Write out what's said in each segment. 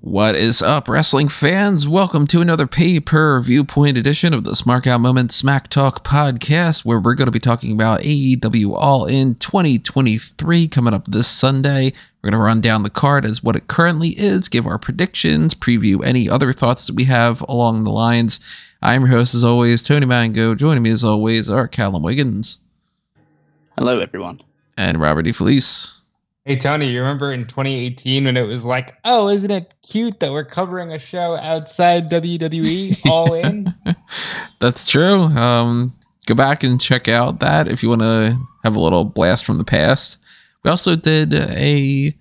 What is up, wrestling fans? Welcome to another pay per viewpoint edition of the Smark Out Moment Smack Talk podcast, where we're going to be talking about AEW All In 2023 coming up this Sunday. We're going to run down the card as what it currently is, give our predictions, preview any other thoughts that we have along the lines. I'm your host, as always, Tony Mango. Joining me, as always, are Callum Wiggins. Hello, everyone. And Robert DeFelice. Hey Tony, you remember in 2018 when it was like, "Oh, isn't it cute that we're covering a show outside WWE all in?" That's true. Um, go back and check out that if you want to have a little blast from the past. We also did a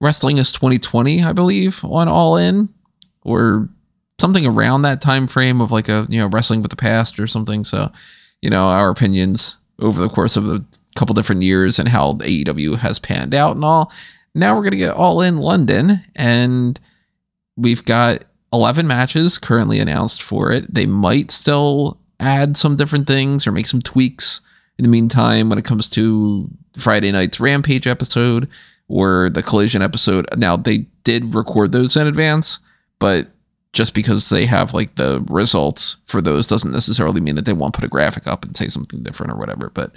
Wrestling is 2020, I believe, on All In or something around that time frame of like a, you know, wrestling with the past or something. So, you know, our opinions over the course of a couple different years and how AEW has panned out and all. Now we're going to get all in London and we've got 11 matches currently announced for it. They might still add some different things or make some tweaks in the meantime when it comes to Friday night's Rampage episode or the Collision episode. Now they did record those in advance, but just because they have like the results for those doesn't necessarily mean that they won't put a graphic up and say something different or whatever. But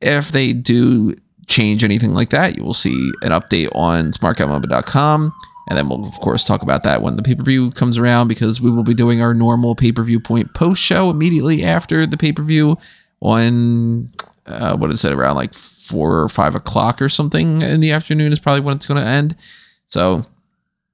if they do change anything like that, you will see an update on smarkoutmoment.com. And then we'll, of course, talk about that when the pay per view comes around because we will be doing our normal pay per view point post show immediately after the pay per view on, uh, what is it, around like four or five o'clock or something in the afternoon is probably when it's going to end. So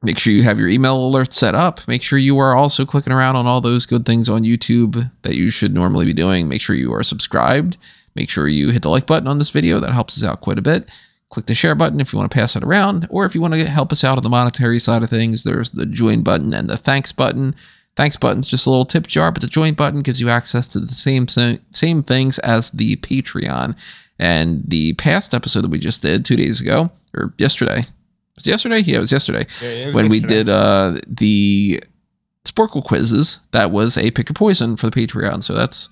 make sure you have your email alerts set up. Make sure you are also clicking around on all those good things on YouTube that you should normally be doing. Make sure you are subscribed. Make sure you hit the like button on this video. That helps us out quite a bit. Click the share button if you want to pass it around, or if you want to help us out on the monetary side of things, there's the join button and the thanks button. Thanks button's just a little tip jar, but the join button gives you access to the same same things as the Patreon. And the past episode that we just did two days ago, or yesterday, was yesterday? Yeah, it was yesterday. Yeah, it was when yesterday. we did uh, the Sporcle quizzes, that was a pick a poison for the Patreon. So that's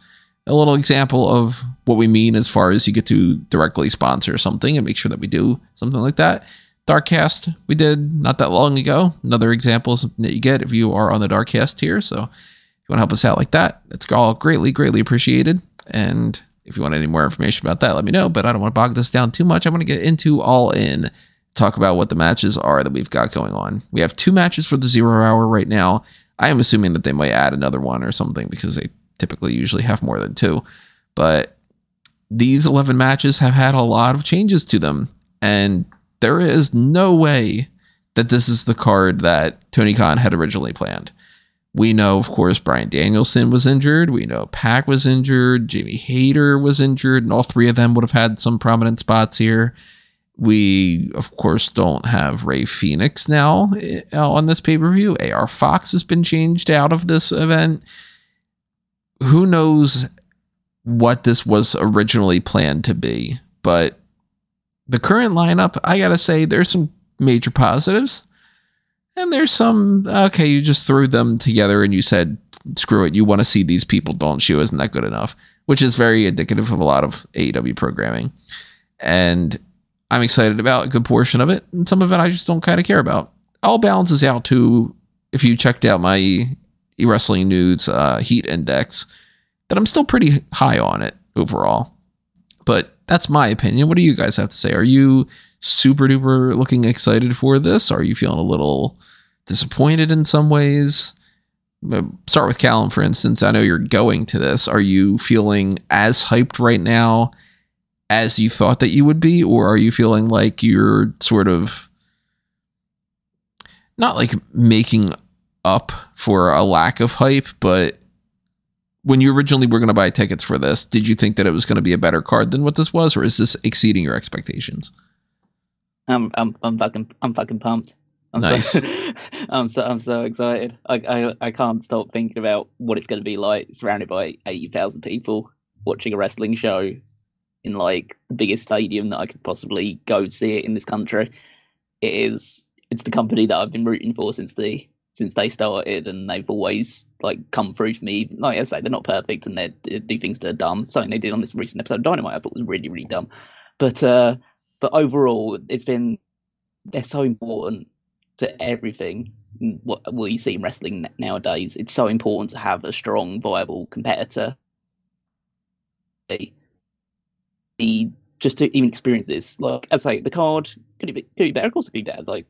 a little example of what we mean as far as you get to directly sponsor something and make sure that we do something like that. Darkcast we did not that long ago. Another example that you get if you are on the Darkcast tier. So if you want to help us out like that, it's all greatly, greatly appreciated. And if you want any more information about that, let me know. But I don't want to bog this down too much. I want to get into all in, talk about what the matches are that we've got going on. We have two matches for the zero hour right now. I am assuming that they might add another one or something because they typically usually have more than two. But these 11 matches have had a lot of changes to them. And there is no way that this is the card that Tony Khan had originally planned. We know, of course, Bryan Danielson was injured. We know Pac was injured. Jamie Hayter was injured. And all three of them would have had some prominent spots here. We, of course, don't have Rey Fenix now eh, on this pay per view. AR Fox has been changed out of this event who knows what this was originally planned to be, but the current lineup, I gotta say, there's some major positives. And there's some, okay, you just threw them together and you said, screw it, you want to see these people, don't you? Isn't that good enough? Which is very indicative of a lot of AEW programming. And I'm excited about a good portion of it. And some of it I just don't kind of care about. All balances out to, if you checked out my wrestling news uh, heat index that I'm still pretty high on it overall. But that's my opinion. What do you guys have to say? Are you super duper looking excited for this? Are you feeling a little disappointed in some ways? Uh, start with Callum, for instance. I know you're going to this. Are you feeling as hyped right now as you thought that you would be? Or are you feeling like you're sort of not like making up for a lack of hype, but when you originally were going to buy tickets for this, did you think that it was going to be a better card than what this was, or is this exceeding your expectations? I'm I'm I'm fucking I'm fucking pumped. I'm nice. So, I'm so I'm so excited. I, I I can't stop thinking about what it's going to be like, surrounded by eighty thousand people watching a wrestling show in like the biggest stadium that I could possibly go see it in this country. It is. It's the company that I've been rooting for since the since they started, and they've always like come through for me. Like I say, they're not perfect, and they do things that are dumb. Something they did on this recent episode of Dynamite, I thought was really, really dumb. But uh, but overall, it's been they're so important to everything. What, we see in wrestling nowadays, it's so important to have a strong, viable competitor. The just to even experience this, like as I say, the card could be, could be better? Of course, it could be better. Like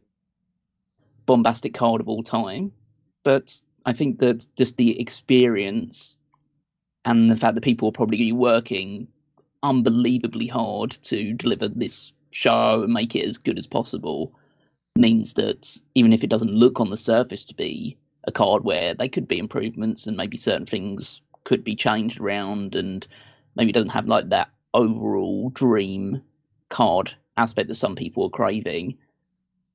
bombastic card of all time, but I think that just the experience and the fact that people are probably working unbelievably hard to deliver this show and make it as good as possible means that even if it doesn't look on the surface to be a card where they could be improvements and maybe certain things could be changed around and maybe it doesn't have like that overall dream card aspect that some people are craving,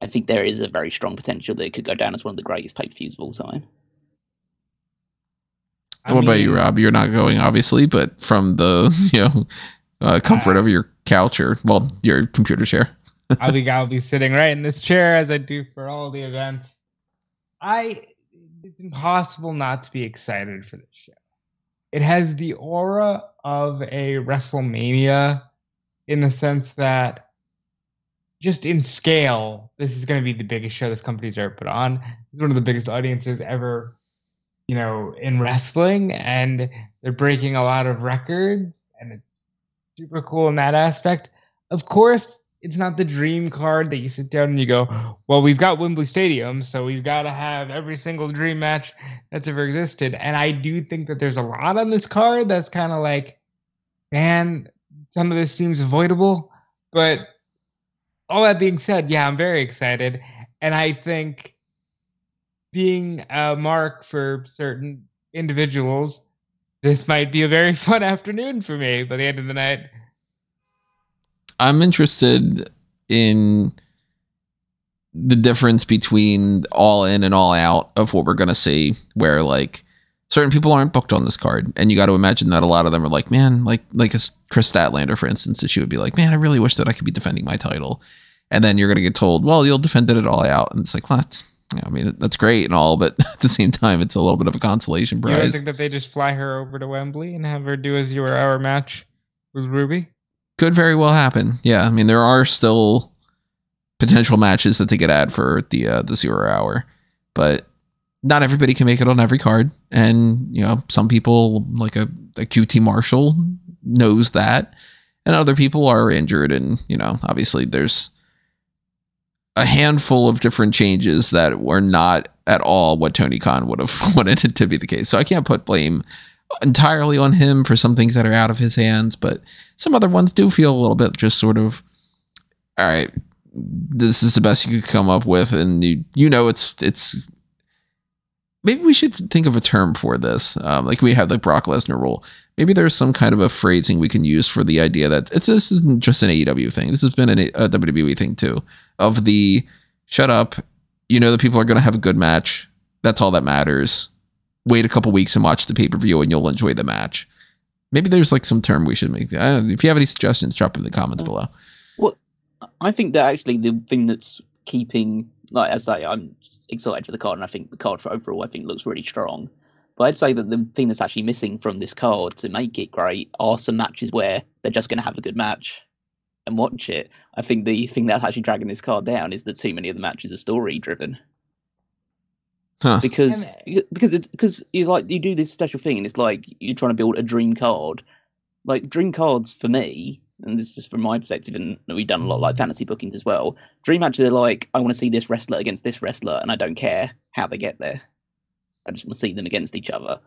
I think there is a very strong potential that it could go down as one of the greatest pay per views of all time. I what mean, about you, Rob? You're not going, obviously, but from the you know uh, comfort uh, of your couch or well, your computer chair. I think I'll be sitting right in this chair as I do for all the events. I it's impossible not to be excited for this show. It has the aura of a WrestleMania in the sense that just in scale, this is going to be the biggest show this company's ever put on. It's one of the biggest audiences ever you know, in wrestling, and they're breaking a lot of records, and it's super cool in that aspect. Of course, it's not the dream card that you sit down and you go, well, we've got Wembley Stadium, so we've got to have every single dream match that's ever existed. And I do think that there's a lot on this card that's kind of like, man, some of this seems avoidable. But all that being said, yeah, I'm very excited. And I think being a mark for certain individuals, this might be a very fun afternoon for me by the end of the night. I'm interested in the difference between all in and all out of what we're going to see, where like certain people aren't booked on this card. And you got to imagine that a lot of them are like, man, like, like a Kris Statlander, for instance, that she would be like, man, I really wish that I could be defending my title. And then you're going to get told, well, you'll defend it all out. And it's like, what? Yeah, I mean that's great and all, but at the same time, it's a little bit of a consolation prize. You think that they just fly her over to Wembley and have her do a zero-hour match with Ruby? Could very well happen. Yeah, I mean there are still potential matches that they could add for the uh, the zero hour, but not everybody can make it on every card, and you know some people like a, a QT Marshall knows that, and other people are injured, and you know obviously there's a handful of different changes that were not at all what Tony Khan would have wanted it to be the case. So I can't put blame entirely on him for some things that are out of his hands, but some other ones do feel a little bit just sort of, all right, this is the best you could come up with, and you you know it's it's. Maybe we should think of a term for this, um, like we have the Brock Lesnar rule. Maybe there's some kind of a phrasing we can use for the idea that it's this isn't just an AEW thing. This has been an, a WWE thing too of the shut up. You know that people are going to have a good match. That's all that matters. Wait a couple weeks and watch the pay per view, and you'll enjoy the match. Maybe there's like some term we should make. if you have any suggestions, drop them in the comments below. Well, I think that actually the thing that's keeping, like as I say, I'm excited for the card, and I think the card for overall, I think looks really strong. But I'd say that the thing that's actually missing from this card to make it great are some matches where they're just going to have a good match and watch it. I think the thing that's actually dragging this card down is that too many of the matches are story driven. Huh. Because because it's because you like you do this special thing and it's like you're trying to build a dream card. Like dream cards for me, and this is just from my perspective, and we've done a lot like fantasy bookings as well. Dream matches are like I want to see this wrestler against this wrestler, and I don't care how they get there. I just want to see them against each other.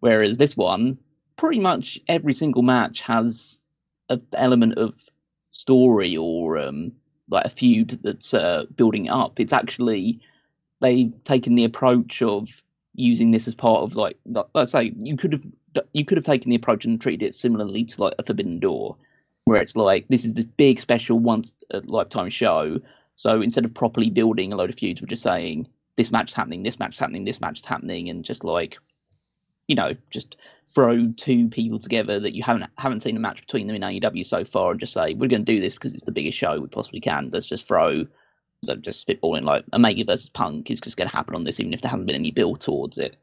Whereas this one, pretty much every single match has an element of story or um, like a feud that's uh, building up. It's actually they've taken the approach of using this as part of like let's say you could have you could have taken the approach and treated it similarly to like a Forbidden Door, where it's like this is this big special once a lifetime show. So instead of properly building a load of feuds, we're just saying this match is happening, this match is happening, this match is happening, and just like you know, just throw two people together that you haven't haven't seen a match between them in AEW so far, and just say we're going to do this because it's the biggest show we possibly can. Let's just throw, just spitballing like Omega versus Punk is just going to happen on this, even if there hasn't been any build towards it.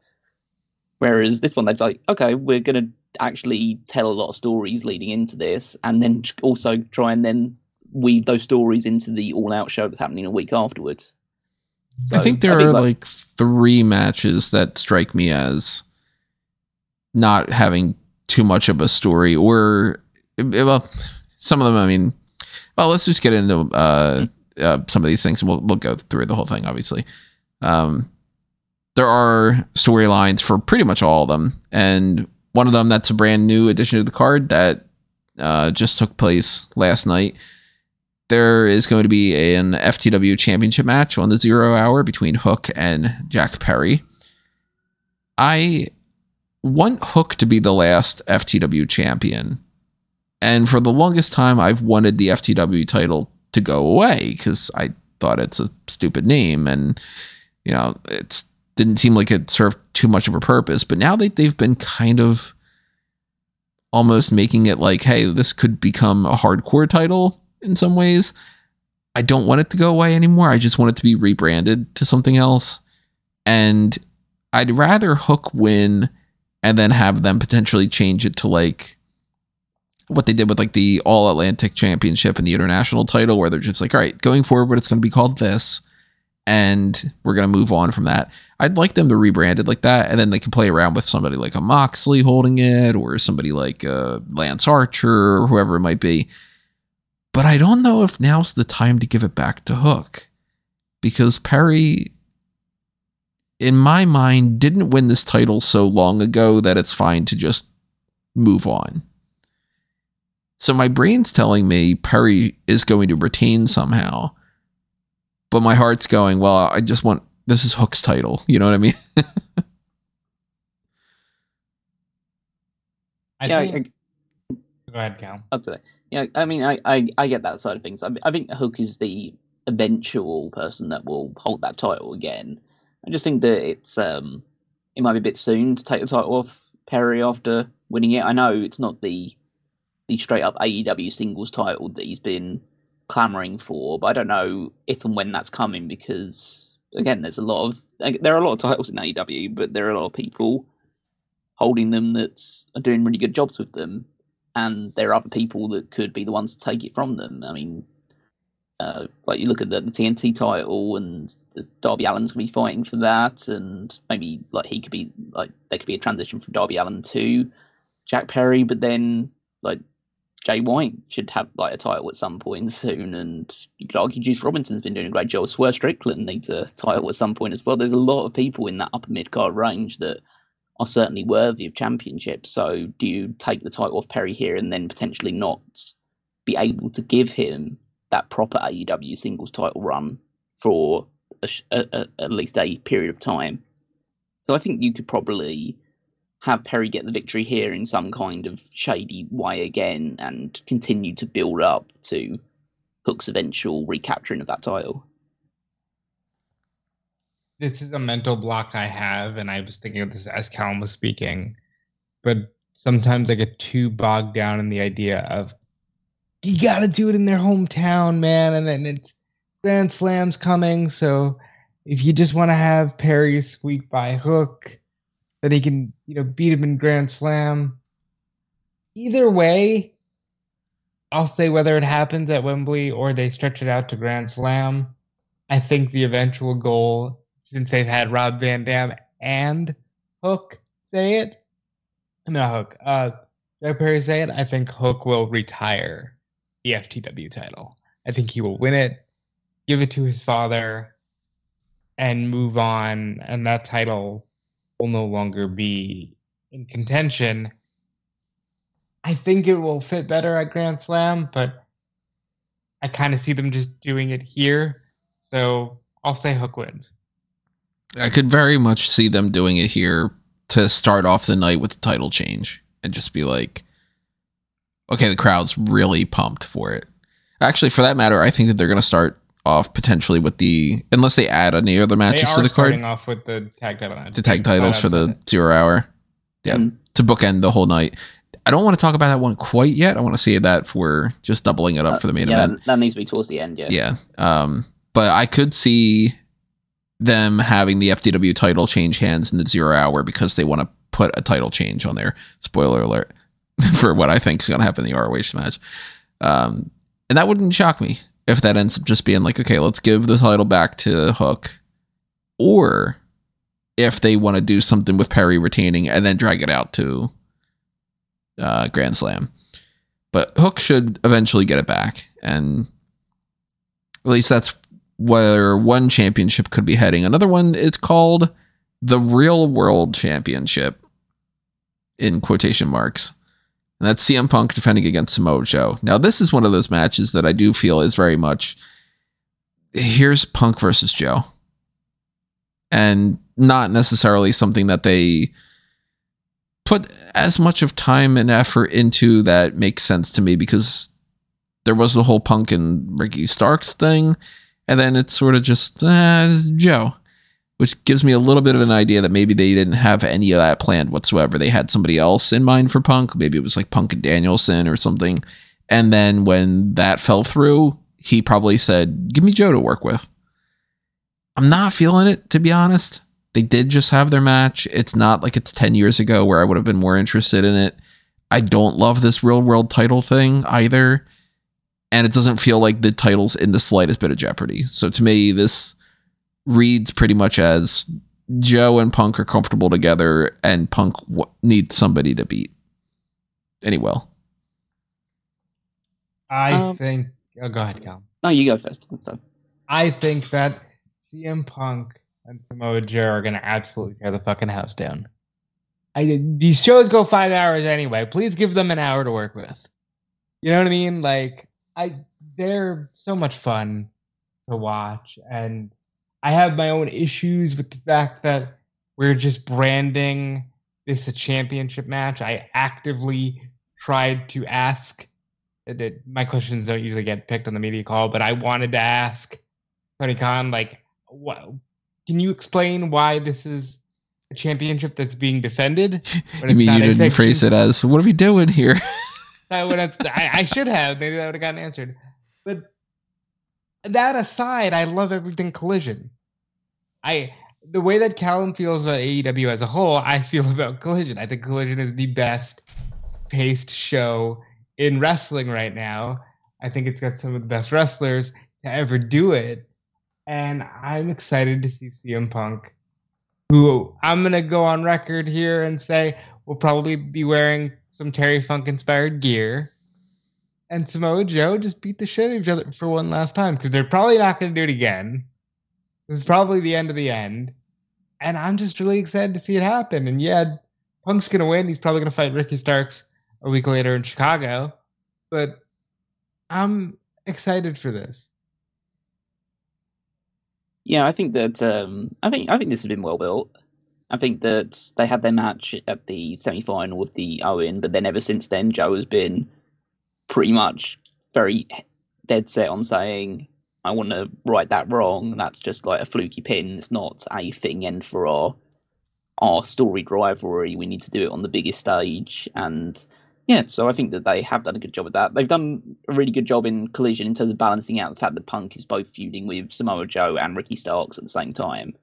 Whereas this one, they're like, okay, we're going to actually tell a lot of stories leading into this, and then also try and then weave those stories into the all out show that's happening a week afterwards. So I think there I think are like, like three matches that strike me as not having too much of a story or well some of them i mean well let's just get into uh, uh, some of these things and we'll, we'll go through the whole thing obviously um, there are storylines for pretty much all of them and one of them that's a brand new addition to the card that uh, just took place last night there is going to be an ftw championship match on the zero hour between hook and jack perry i want Hook to be the last FTW champion. And for the longest time, I've wanted the FTW title to go away because I thought it's a stupid name and, you know, it didn't seem like it served too much of a purpose. But now that they've been kind of almost making it like, hey, this could become a hardcore title in some ways. I don't want it to go away anymore. I just want it to be rebranded to something else. And I'd rather Hook win and then have them potentially change it to like what they did with like the All Atlantic Championship and the international title, where they're just like, all right, going forward, it's going to be called this, and we're to move on from that. I'd like them to rebrand it like that, and then they can play around with somebody like a Moxley holding it, or somebody like uh, Lance Archer, or whoever it might be. But I don't know if now's the time to give it back to Hook, because Perry in my mind, didn't win this title so long ago that it's fine to just move on. So my brain's telling me Perry is going to retain somehow. But my heart's going, well, I just want this is Hook's title. You know what I mean? I yeah, think... I, go ahead, Cal. I'll say. Yeah, I mean, I, I, I get that side of things. I, I think Hook is the eventual person that will hold that title again. I just think that it's um, it might be a bit soon to take the title off Perry after winning it. I know it's not the the straight up AEW singles title that he's been clamoring for, but I don't know if and when that's coming because again, there's a lot of there are a lot of titles in AEW, but there are a lot of people holding them that are doing really good jobs with them, and there are other people that could be the ones to take it from them. I mean, uh, like you look at the, the, TNT title and Darby Allin's gonna be fighting for that, and maybe like he could be like there could be a transition from Darby Allin to Jack Perry, but then like Jay White should have like a title at some point soon, and you could argue Juice Robinson's been doing a great job. Swerve Strickland needs a title at some point as well. There's a lot of people in that upper mid card range that are certainly worthy of championships. So do you take the title off Perry here and then potentially not be able to give him that proper AEW singles title run for a, a, a, at least a period of time. So I think you could probably have Perry get the victory here in some kind of shady way again and continue to build up to Hook's eventual recapturing of that title. This is a mental block I have, and I was thinking of this as Callum was speaking. But sometimes I get too bogged down in the idea of you got to do it in their hometown, man. And then it's Grand Slam's coming. So if you just want to have Perry squeak by Hook, that he can, you know, beat him in Grand Slam. Either way, I'll say whether it happens at Wembley or they stretch it out to Grand Slam. I think the eventual goal, since they've had Rob Van Dam and Hook say it, I mean, not Hook, uh, Jack Perry say it, I think Hook will retire the FTW title. I think he will win it, give it to his father, and move on. And that title will no longer be in contention. I think it will fit better at Grand Slam, but I kind of see them just doing it here. So I'll say Hook wins. I could very much see them doing it here to start off the night with the title change and just be like, okay, the crowd's really pumped for it. Actually, for that matter, I think that they're going to start off potentially with the unless they add any other matches to the card. Starting off with the tag title match. The tag titles for the zero hour. Yeah, mm-hmm. to bookend the whole night. I don't want to talk about that one quite yet. I want to see that for just doubling it up uh, for the main yeah, event. That needs to be towards the end. Yeah. Yeah. Um, but I could see them having the FTW title change hands in the zero hour because they want to put a title change on there. Spoiler alert. for what I think is going to happen in the ROH match. Um, And that wouldn't shock me if that ends up just being like, okay, let's give the title back to Hook. Or if they want to do something with Perry retaining and then drag it out to uh, Grand Slam. But Hook should eventually get it back. And at least that's where one championship could be heading. Another one is called the Real World Championship in quotation marks. And that's CM Punk defending against Samoa Joe. Now, this is one of those matches that I do feel is very much here's Punk versus Joe. And not necessarily something that they put as much of time and effort into that makes sense to me because there was the whole Punk and Ricky Starks thing. And then it's sort of just uh, Joe which gives me a little bit of an idea that maybe they didn't have any of that planned whatsoever. They had somebody else in mind for Punk. Maybe it was like Punk and Danielson or something. And then when that fell through, he probably said, Give me Joe to work with. I'm not feeling it, to be honest. They did just have their match. It's not like it's 10 years ago where I would have been more interested in it. I don't love this real world title thing either. And it doesn't feel like the title's in the slightest bit of jeopardy. So to me, this reads pretty much as Joe and Punk are comfortable together, and Punk w- needs somebody to beat. Any will. I um, think. Oh, go ahead, Cal. No, you go first. So. I think that CM Punk and Samoa Joe are going to absolutely tear the fucking house down. I these shows go five hours anyway. Please give them an hour to work with. You know what I mean? Like I, they're so much fun to watch, and I have my own issues with the fact that we're just branding this a championship match. I actively tried to ask that my questions don't usually get picked on the media call, but I wanted to ask Tony Khan, like, what can you explain why this is a championship that's being defended? you mean you didn't phrase it as what are we doing here? that would have, I, I should have. Maybe that would have gotten answered. But that aside, I love everything Collision. I the way that Callum feels about AEW as a whole, I feel about Collision. I think Collision is the best paced show in wrestling right now. I think it's got some of the best wrestlers to ever do it. And I'm excited to see CM Punk, who I'm going to go on record here and say will probably be wearing some Terry Funk inspired gear and Samoa Joe just beat the shit out of each other for one last time because they're probably not going to do it again. This is probably the end of the end, and I'm just really excited to see it happen. And yeah, Punk's going to win. He's probably going to fight Ricky Starks a week later in Chicago, but I'm excited for this. Yeah, I think that um, I think I think this has been well built. I think that they had their match at the semi final with the Owen, but then ever since then, Joe has been pretty much very dead set on saying, I want to right that wrong. That's just like a fluky pin. It's not a thing. And for our our storied rivalry, we need to do it on the biggest stage. And yeah, so I think that they have done a good job with that. They've done a really good job in Collision in terms of balancing out the fact that Punk is both feuding with Samoa Joe and Ricky Starks at the same time.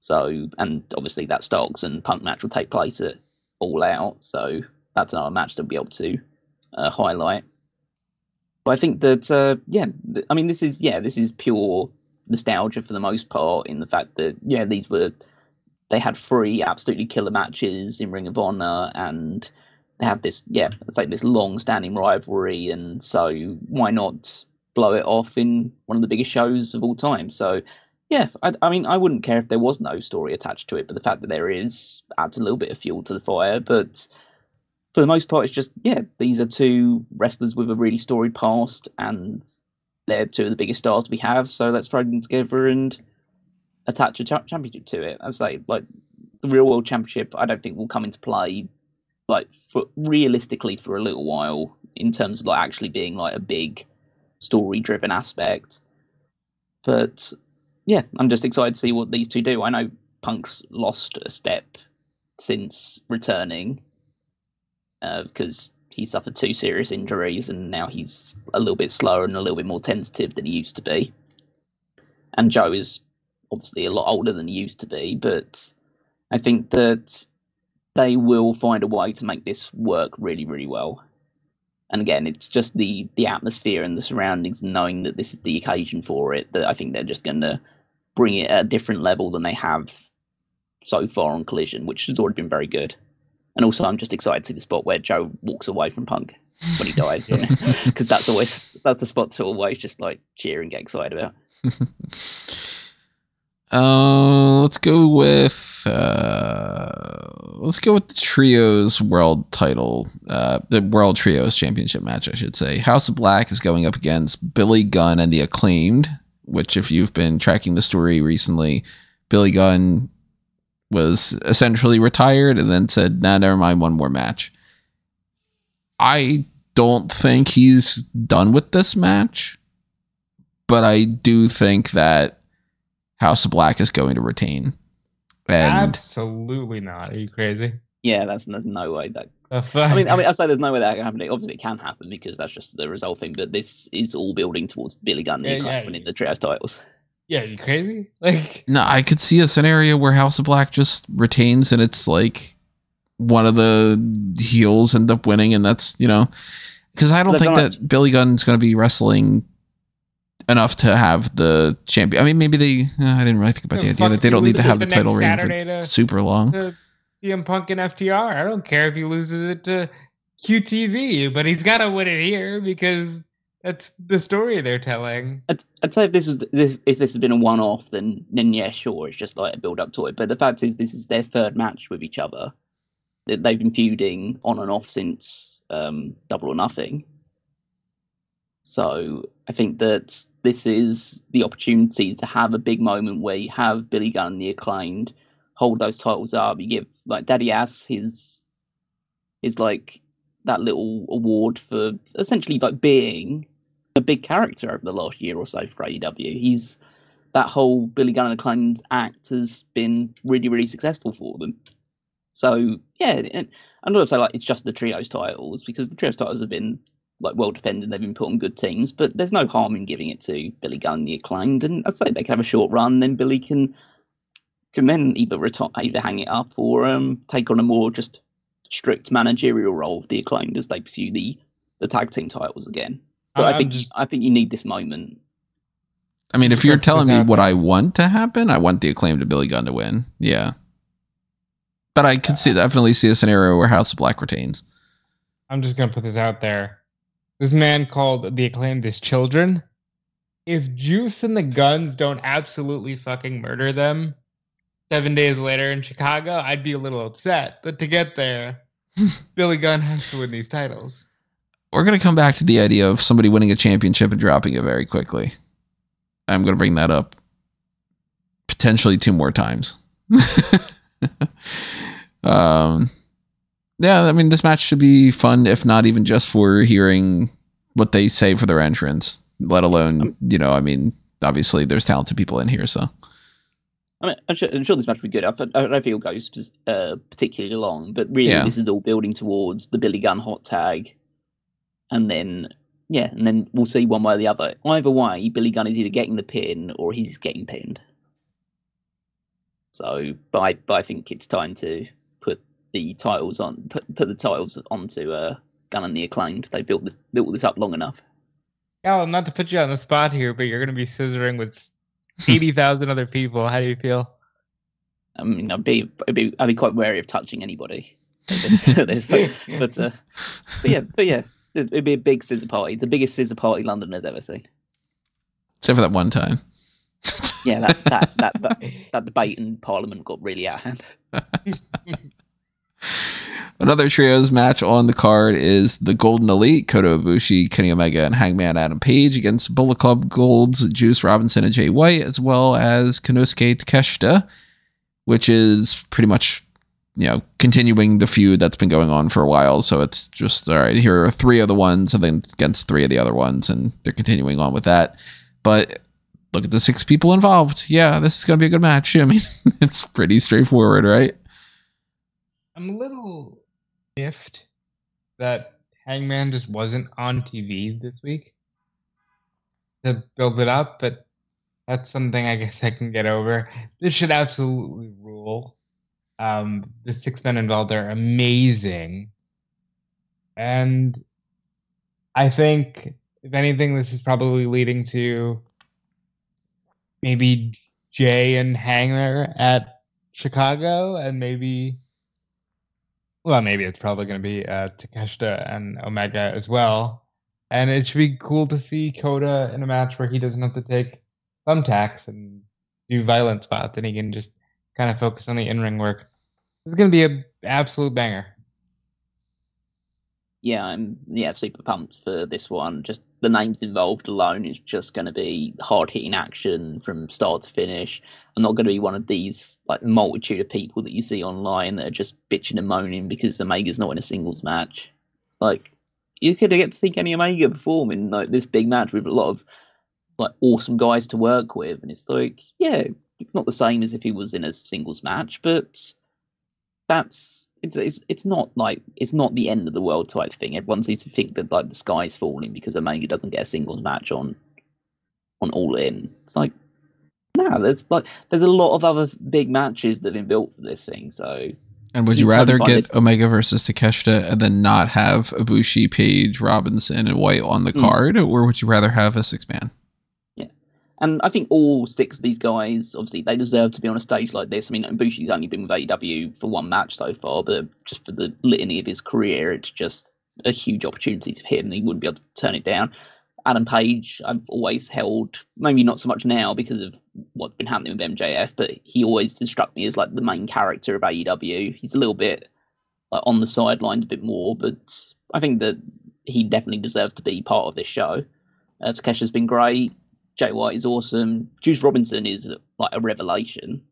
So, and obviously that Starks and Punk match will take place at All Out. So that's another match they'll be able to uh, highlight. But I think that uh, yeah, th- I mean this is yeah this is pure nostalgia for the most part in the fact that yeah these were they had three absolutely killer matches in Ring of Honor and they have this yeah it's like this long standing rivalry and so why not blow it off in one of the biggest shows of all time? So yeah I, I mean I wouldn't care if there was no story attached to it but the fact that there is adds a little bit of fuel to the fire but for the most part, it's just yeah, these are two wrestlers with a really storied past, and they're two of the biggest stars we have. So let's throw them together and attach a championship to it. As like like the real world championship, I don't think will come into play like for realistically for a little while in terms of like actually being like a big story driven aspect. But yeah, I'm just excited to see what these two do. I know Punk's lost a step since returning because uh, he suffered two serious injuries and now he's a little bit slower and a little bit more tentative than he used to be. And Joe is obviously a lot older than he used to be, but I think that they will find a way to make this work really, really well. And again, it's just the the atmosphere and the surroundings, knowing that this is the occasion for it. That I think they're just going to bring it at a different level than they have so far on Collision, which has already been very good. And also, I'm just excited to see the spot where Joe walks away from Punk when he dives, because that's always that's the spot to always just like cheer and get excited about. Uh, let's go with uh, let's go with the trios world title, uh, the world trios championship match, I should say. House of Black is going up against Billy Gunn and the Acclaimed. Which, if you've been tracking the story recently, Billy Gunn was essentially retired and then said, "Nah, never mind, one more match." I don't think he's done with this match, but I do think that House of Black is going to retain. And Absolutely not. Are you crazy? Yeah, that's there's no way that. I mean, I mean, I say there's no way that can happen. Obviously, it can happen because that's just the result thing. But this is all building towards Billy Gunn yeah, yeah, winning the trios titles. Yeah, you crazy? Like, no, I could see a scenario where House of Black just retains, and it's like one of the heels end up winning, and that's you know, because I don't think that Billy Gunn's going to be wrestling enough to have the champion. I mean, maybe they. Uh, I didn't really think about the idea that they don't need to have the, the title reign for super long. CM Punk and FTR. I don't care if he loses it to QTV, but he's got to win it here because that's the story they're telling. I'd, I'd say if this was this, if this had been a one-off, then then yeah, sure, it's just like a build-up to it. But the fact is, this is their third match with each other. They've been feuding on and off since um, Double or Nothing. So I think that this is the opportunity to have a big moment where you have Billy Gunn, the acclaimed, hold those titles up. You give like Daddy Ass his his like that little award for essentially like being big character over the last year or so for AEW. He's that whole Billy Gunn and acclaimed act has been really, really successful for them. So yeah, and I'm not say like it's just the trios titles because the trios titles have been like well defended. They've been put on good teams, but there's no harm in giving it to Billy Gunn, the acclaimed, and I'd say they can have a short run. Then Billy can can then either retire, either hang it up, or um, take on a more just strict managerial role of the acclaimed as they pursue the the tag team titles again. But I um, think just, I think you need this moment. I mean, if you're telling me what I want to happen, I want the acclaim to Billy Gunn to win. Yeah. But I could see definitely see a scenario where House of Black retains. I'm just gonna put this out there. This man called the acclaimed his children. If Juice and the Gunns don't absolutely fucking murder them seven days later in Chicago, I'd be a little upset. But to get there, Billy Gunn has to win these titles. We're gonna come back to the idea of somebody winning a championship and dropping it very quickly. I'm gonna bring that up potentially two more times. um yeah, I mean, this match should be fun, if not even just for hearing what they say for their entrance, let alone, um, you know, I mean, obviously there's talented people in here, so. I mean, I'm sure, I'm sure this match will be good. I, don't think it'll go uh, particularly long, but really, yeah. this is all building towards the Billy Gunn hot tag. And then, yeah, and then we'll see one way or the other. Either way, Billy Gunn is either getting the pin or he's getting pinned. So, but I, but I think it's time to put the titles on put, put the titles onto uh, Gunn and the Acclaimed. They built this built this up long enough. Alan, not to put you on the spot here, but you're going to be scissoring with eighty thousand other people. How do you feel? I mean, I'd be, I'd be, I'd be quite wary of touching anybody. but, uh, but yeah, but yeah, it'd be a big scissor party. The biggest scissor party London has ever seen. Except for that one time. yeah, that that, that that that debate in Parliament got really out of hand. Another trios match on the card is the Golden Elite, Kota Ibushi, Kenny Omega, and Hangman Adam Page against Bullet Club Gold's Juice Robinson and Jay White, as well as Konosuke Takeshita, which is pretty much, you know, continuing the feud that's been going on for a while. So it's just, all right, here are three of the ones, and then against three of the other ones, and they're continuing on with that. But look at the six people involved. Yeah, this is going to be a good match. I mean, it's pretty straightforward, right? I'm a little miffed that Hangman just wasn't on TV this week to build it up, but that's something I guess I can get over. This should absolutely rule. Um, the six men involved are amazing, and I think if anything, this is probably leading to maybe Jay and Hanger at Chicago, and maybe, well, maybe it's probably going to be uh, Takeshita and Omega as well. And it should be cool to see Kota in a match where he doesn't have to take thumbtacks and do violent spots, and he can just kind of focus on the in ring work. It's going to be an absolute banger yeah, I'm yeah super pumped for this one. Just the names involved alone is just going to be hard hitting action from start to finish. I'm not going to be one of these like multitude of people that you see online that are just bitching and moaning because Omega's not in a singles match. It's like you could get to see any Omega perform in like this big match with a lot of like awesome guys to work with, and it's like yeah, it's not the same as if he was in a singles match, but that's it's, it's it's not like it's not the end of the world type thing. Everyone seems to think that like the sky's falling because Omega doesn't get a singles match on on All In. It's like nah, there's like there's a lot of other big matches that have been built for this thing. So and would you rather get this- Omega versus Takeshita and then not have Ibushi, Page, Robinson, and White on the mm. card, or would you rather have a six man? And I think all six of these guys, obviously, they deserve to be on a stage like this. I mean, Ibushi's only been with AEW for one match so far, but just for the litany of his career, it's just a huge opportunity for him. He wouldn't be able to turn it down. Adam Page, I've always held, maybe not so much now because of what's been happening with MJF, but he always struck me as like the main character of AEW. He's a little bit like on the sidelines a bit more, but I think that he definitely deserves to be part of this show. Uh, Takesha's been great. Jay White is awesome. Juice Robinson is like a revelation.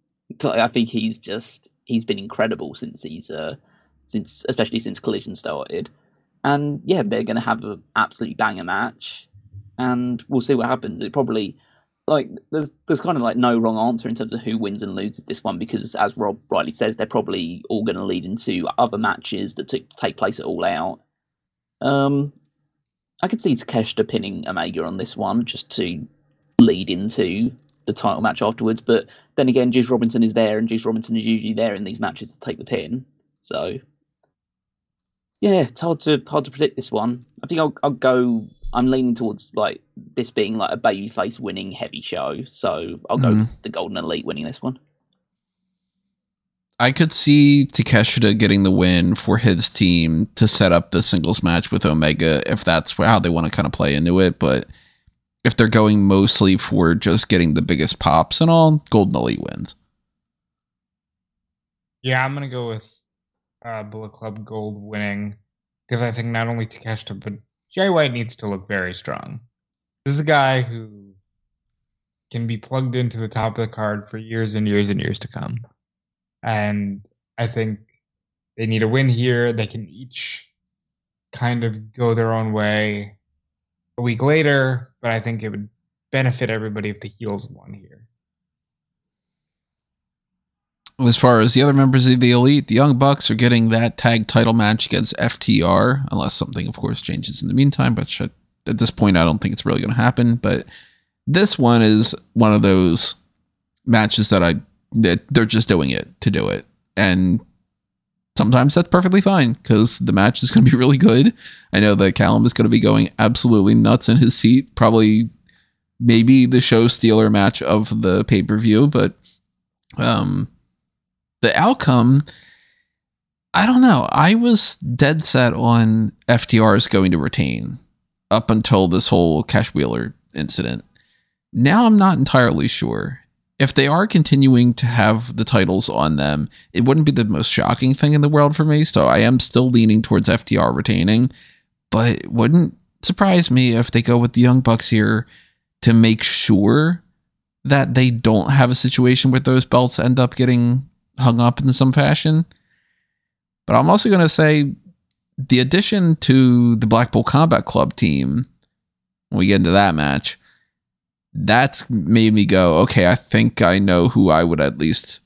I think he's just he's been incredible since he's uh since especially since Collision started. And yeah, they're going to have an absolutely banger match, and we'll see what happens. It probably like there's there's kind of like no wrong answer in terms of who wins and loses this one because as Rob rightly says, they're probably all going to lead into other matches that t- take place at All Out. Um, I could see Takeshita pinning Omega on this one just to lead into the title match afterwards. But then again, Juice Robinson is there, and Juice Robinson is usually there in these matches to take the pin. So yeah, it's hard to hard to predict this one. I think I'll I'll go. I'm leaning towards like this being like a babyface winning heavy show. So I'll go mm-hmm. the Golden Elite winning this one. I could see Takeshita getting the win for his team to set up the singles match with Omega if that's how they want to kind of play into it. But if they're going mostly for just getting the biggest pops and all, Golden Elite wins. Yeah, I'm gonna go with uh, Bullet Club Gold winning because I think not only Takeshita but Jay White needs to look very strong. This is a guy who can be plugged into the top of the card for years and years and years to come, and I think they need a win here. They can each kind of go their own way a week later, but I think it would benefit everybody if the heels won here. As far as the other members of the elite, the Young Bucks are getting that tag title match against FTR, unless something, of course, changes in the meantime. But at this point, I don't think it's really going to happen. But this one is one of those matches that I that they're just doing it to do it, and sometimes that's perfectly fine because the match is going to be really good. I know that Callum is going to be going absolutely nuts in his seat. Probably, maybe the show stealer match of the pay per view, but um, the outcome. I don't know. I was dead set on FTR is going to retain up until this whole Cash Wheeler incident. Now I'm not entirely sure if they are continuing to have the titles on them, it wouldn't be the most shocking thing in the world for me. So I am still leaning towards FTR retaining, but it wouldn't surprise me if they go with the Young Bucks here to make sure that they don't have a situation where those belts end up getting hung up in some fashion. But I'm also going to say the addition to the Blackpool Combat Club team, when we get into that match, that's made me go, okay, I think I know who I would at least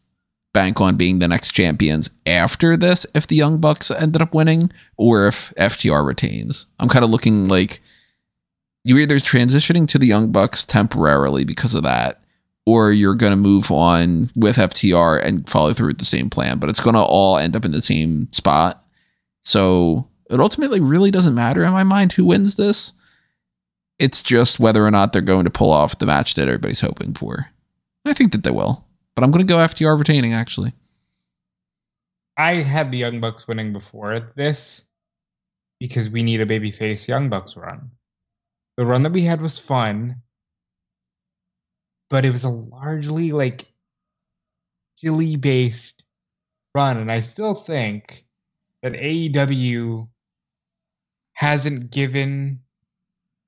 bank on being the next champions after this if the Young Bucks ended up winning or if FTR retains. I'm kind of looking like you're either transitioning to the Young Bucks temporarily because of that, or you're going to move on with FTR and follow through with the same plan, but it's going to all end up in the same spot. So It ultimately really doesn't matter in my mind who wins this. It's just whether or not they're going to pull off the match that everybody's hoping for. I think that they will, but I'm going to go FTR retaining actually. I had the Young Bucks winning before this because we need a babyface Young Bucks run. The run that we had was fun, but it was a largely like silly based run. And I still think that AEW hasn't given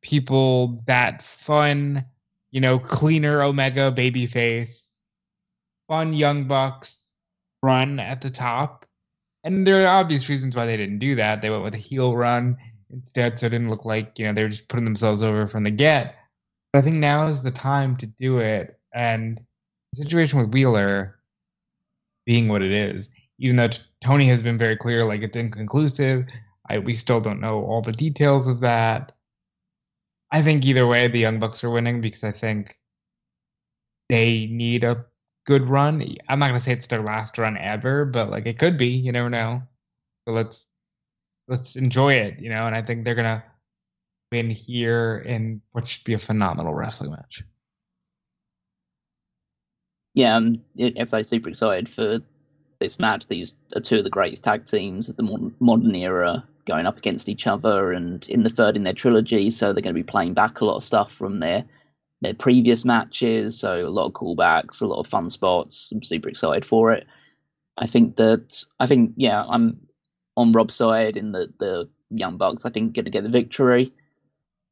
people that fun, you know, cleaner Omega babyface, fun Young Bucks run at the top. And there are obvious reasons why they didn't do that. They went with a heel run instead, so it didn't look like, you know, they were just putting themselves over from the get. But I think now is the time to do it. And the situation with Wheeler being what it is, even though Tony has been very clear, like it's inconclusive. I, we still don't know all the details of that. I think either way, the Young Bucks are winning because I think they need a good run. I'm not gonna say it's their last run ever, but like it could be. You never know. So let's let's enjoy it, you know. And I think they're gonna win here in what should be a phenomenal wrestling match. Yeah, I'm I super excited for this match. These are two of the greatest tag teams of the modern, modern era going up against each other, and in the third in their trilogy, so they're going to be playing back a lot of stuff from their their previous matches. So a lot of callbacks, a lot of fun spots. I'm super excited for it. I think that I think yeah, I'm on Rob's side in the the Young Bucks. I think going to get the victory.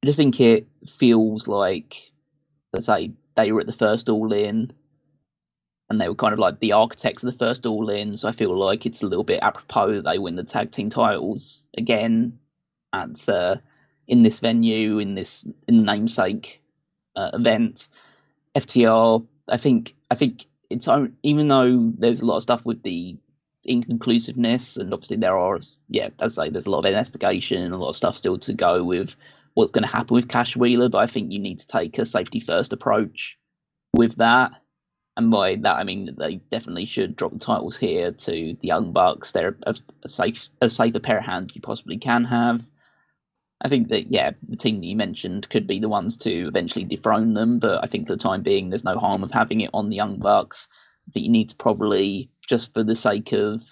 I just think it feels like, let's say, they were at the first All In and they were kind of like the architects of the first All In. So I feel like it's a little bit apropos that they win the tag team titles again at uh, in this venue in this in the namesake uh, event. FTR, I think, I think it's even though there's a lot of stuff with the inconclusiveness, and obviously there are, yeah, as I say, there's a lot of investigation and a lot of stuff still to go with what's going to happen with Cash Wheeler. But I think you need to take a safety first approach with that and by that I mean they definitely should drop the titles here to the Young Bucks. They're a, a safe, as safe a pair of hands you possibly can have. I think that yeah, the team that you mentioned could be the ones to eventually dethrone them, but I think for the time being, there's no harm of having it on the Young Bucks. That you need to probably just for the sake of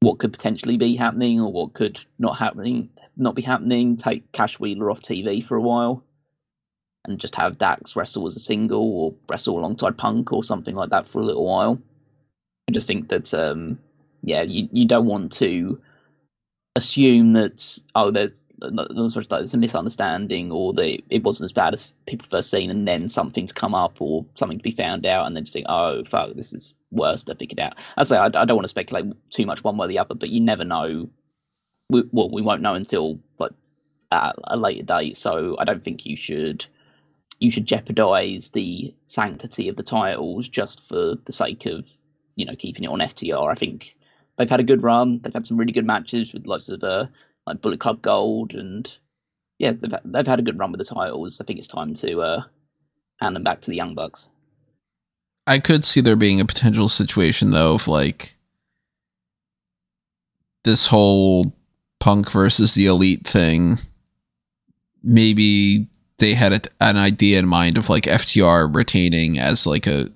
what could potentially be happening or what could not happening, not be happening, take Cash Wheeler off TV for a while and just have Dax wrestle as a single or wrestle alongside Punk or something like that for a little while. I just think that um, yeah, you, you don't want to assume that oh there's there's a misunderstanding or that it wasn't as bad as people first seen and then something's come up or something to be found out and then to think oh fuck this is worse to figure it out. I say I, I don't want to speculate too much one way or the other, but you never know. We, well, we won't know until like at a later date, so I don't think you should you should jeopardize the sanctity of the titles just for the sake of you know keeping it on FTR. I think they've had a good run. They've had some really good matches with lots of uh, like Bullet Club Gold, and yeah, they've they've had a good run with the titles. I think it's time to uh, hand them back to the Young Bucks. I could see there being a potential situation though of like this whole punk versus the elite thing maybe they had a, an idea in mind of like FTR retaining as like a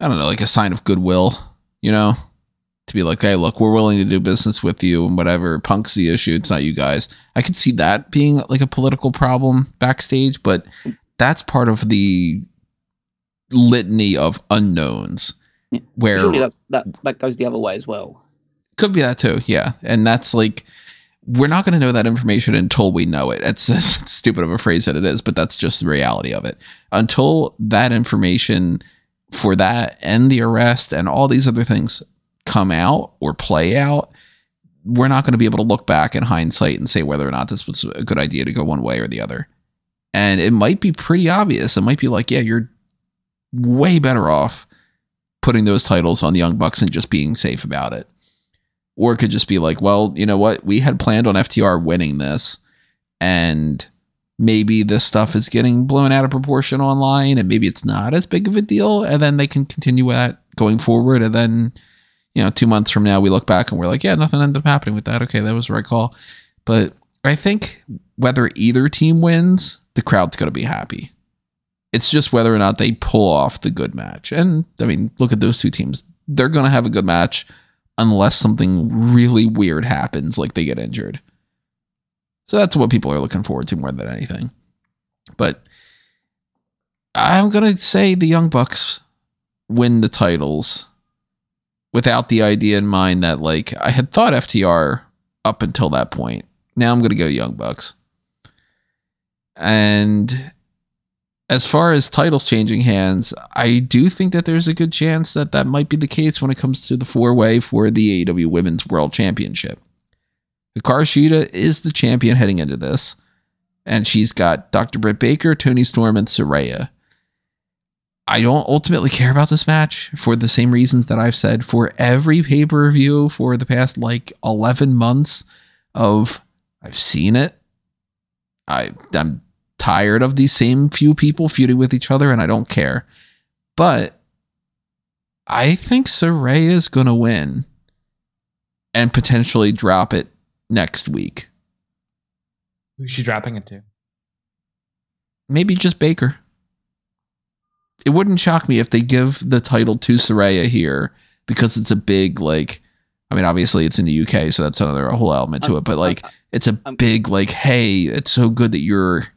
I don't know, like a sign of goodwill, you know, to be like, hey, look, we're willing to do business with you and whatever. Punk's the issue. It's not you guys. I could see that being like a political problem backstage, but that's part of the litany of unknowns. Yeah. Where surely that that goes the other way as well. Could be that too, yeah. And that's like we're not going to know that information until we know it. It's as stupid of a phrase that it is, but that's just the reality of it. Until that information for that and the arrest and all these other things come out or play out, we're not going to be able to look back in hindsight and say whether or not this was a good idea to go one way or the other. And it might be pretty obvious. It might be like, yeah, you're way better off putting those titles on the Young Bucks and just being safe about it. Or it could just be like, well, you know what? We had planned on FTR winning this, and maybe this stuff is getting blown out of proportion online, and maybe it's not as big of a deal. And then they can continue that going forward. And then, you know, two months from now, we look back and we're like, yeah, nothing ended up happening with that. Okay, that was the right call. But I think whether either team wins, the crowd's going to be happy. It's just whether or not they pull off the good match. And I mean, look at those two teams. They're going to have a good match unless something really weird happens, like they get injured. So that's what people are looking forward to more than anything. But I'm going to say the Young Bucks win the titles without the idea in mind that, like, I had thought FTR up until that point. Now I'm going to go Young Bucks. And as far as titles changing hands, I do think that there's a good chance that that might be the case when it comes to the four way for the AEW Women's World Championship. Hikaru Shida is the champion heading into this, and she's got Dr. Britt Baker, Toni Storm, and Saraya. I don't ultimately care about this match for the same reasons that I've said for every pay per view for the past like 11 months of I've seen it. I, I'm tired of these same few people feuding with each other and I don't care. But I think Saraya is going to win and potentially drop it next week. Who's she dropping it to? Maybe just Baker. It wouldn't shock me if they give the title to Saraya here because it's a big like I mean obviously it's in the UK so that's another whole element to it but like it's a um, big like hey it's so good that you're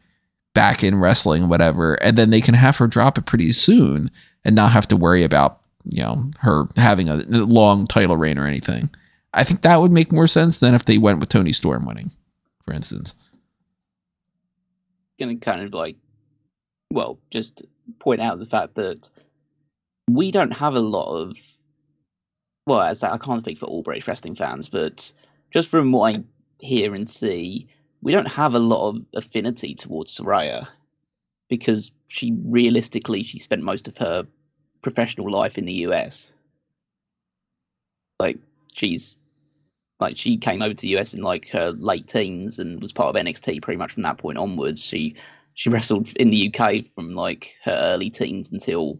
back in wrestling whatever and then they can have her drop it pretty soon and not have to worry about you know her having a long title reign or anything. I think that would make more sense than if they went with Toni Storm winning, for instance. Gonna kind of like, well, just point out the fact that we don't have a lot of. Well, as I can't speak for all British wrestling fans, but just from what I hear and see, we don't have a lot of affinity towards Saraya because she realistically she spent most of her professional life in the US. Like she's like she came over to the US in like her late teens and was part of NXT pretty much from that point onwards. She she wrestled in the UK from like her early teens until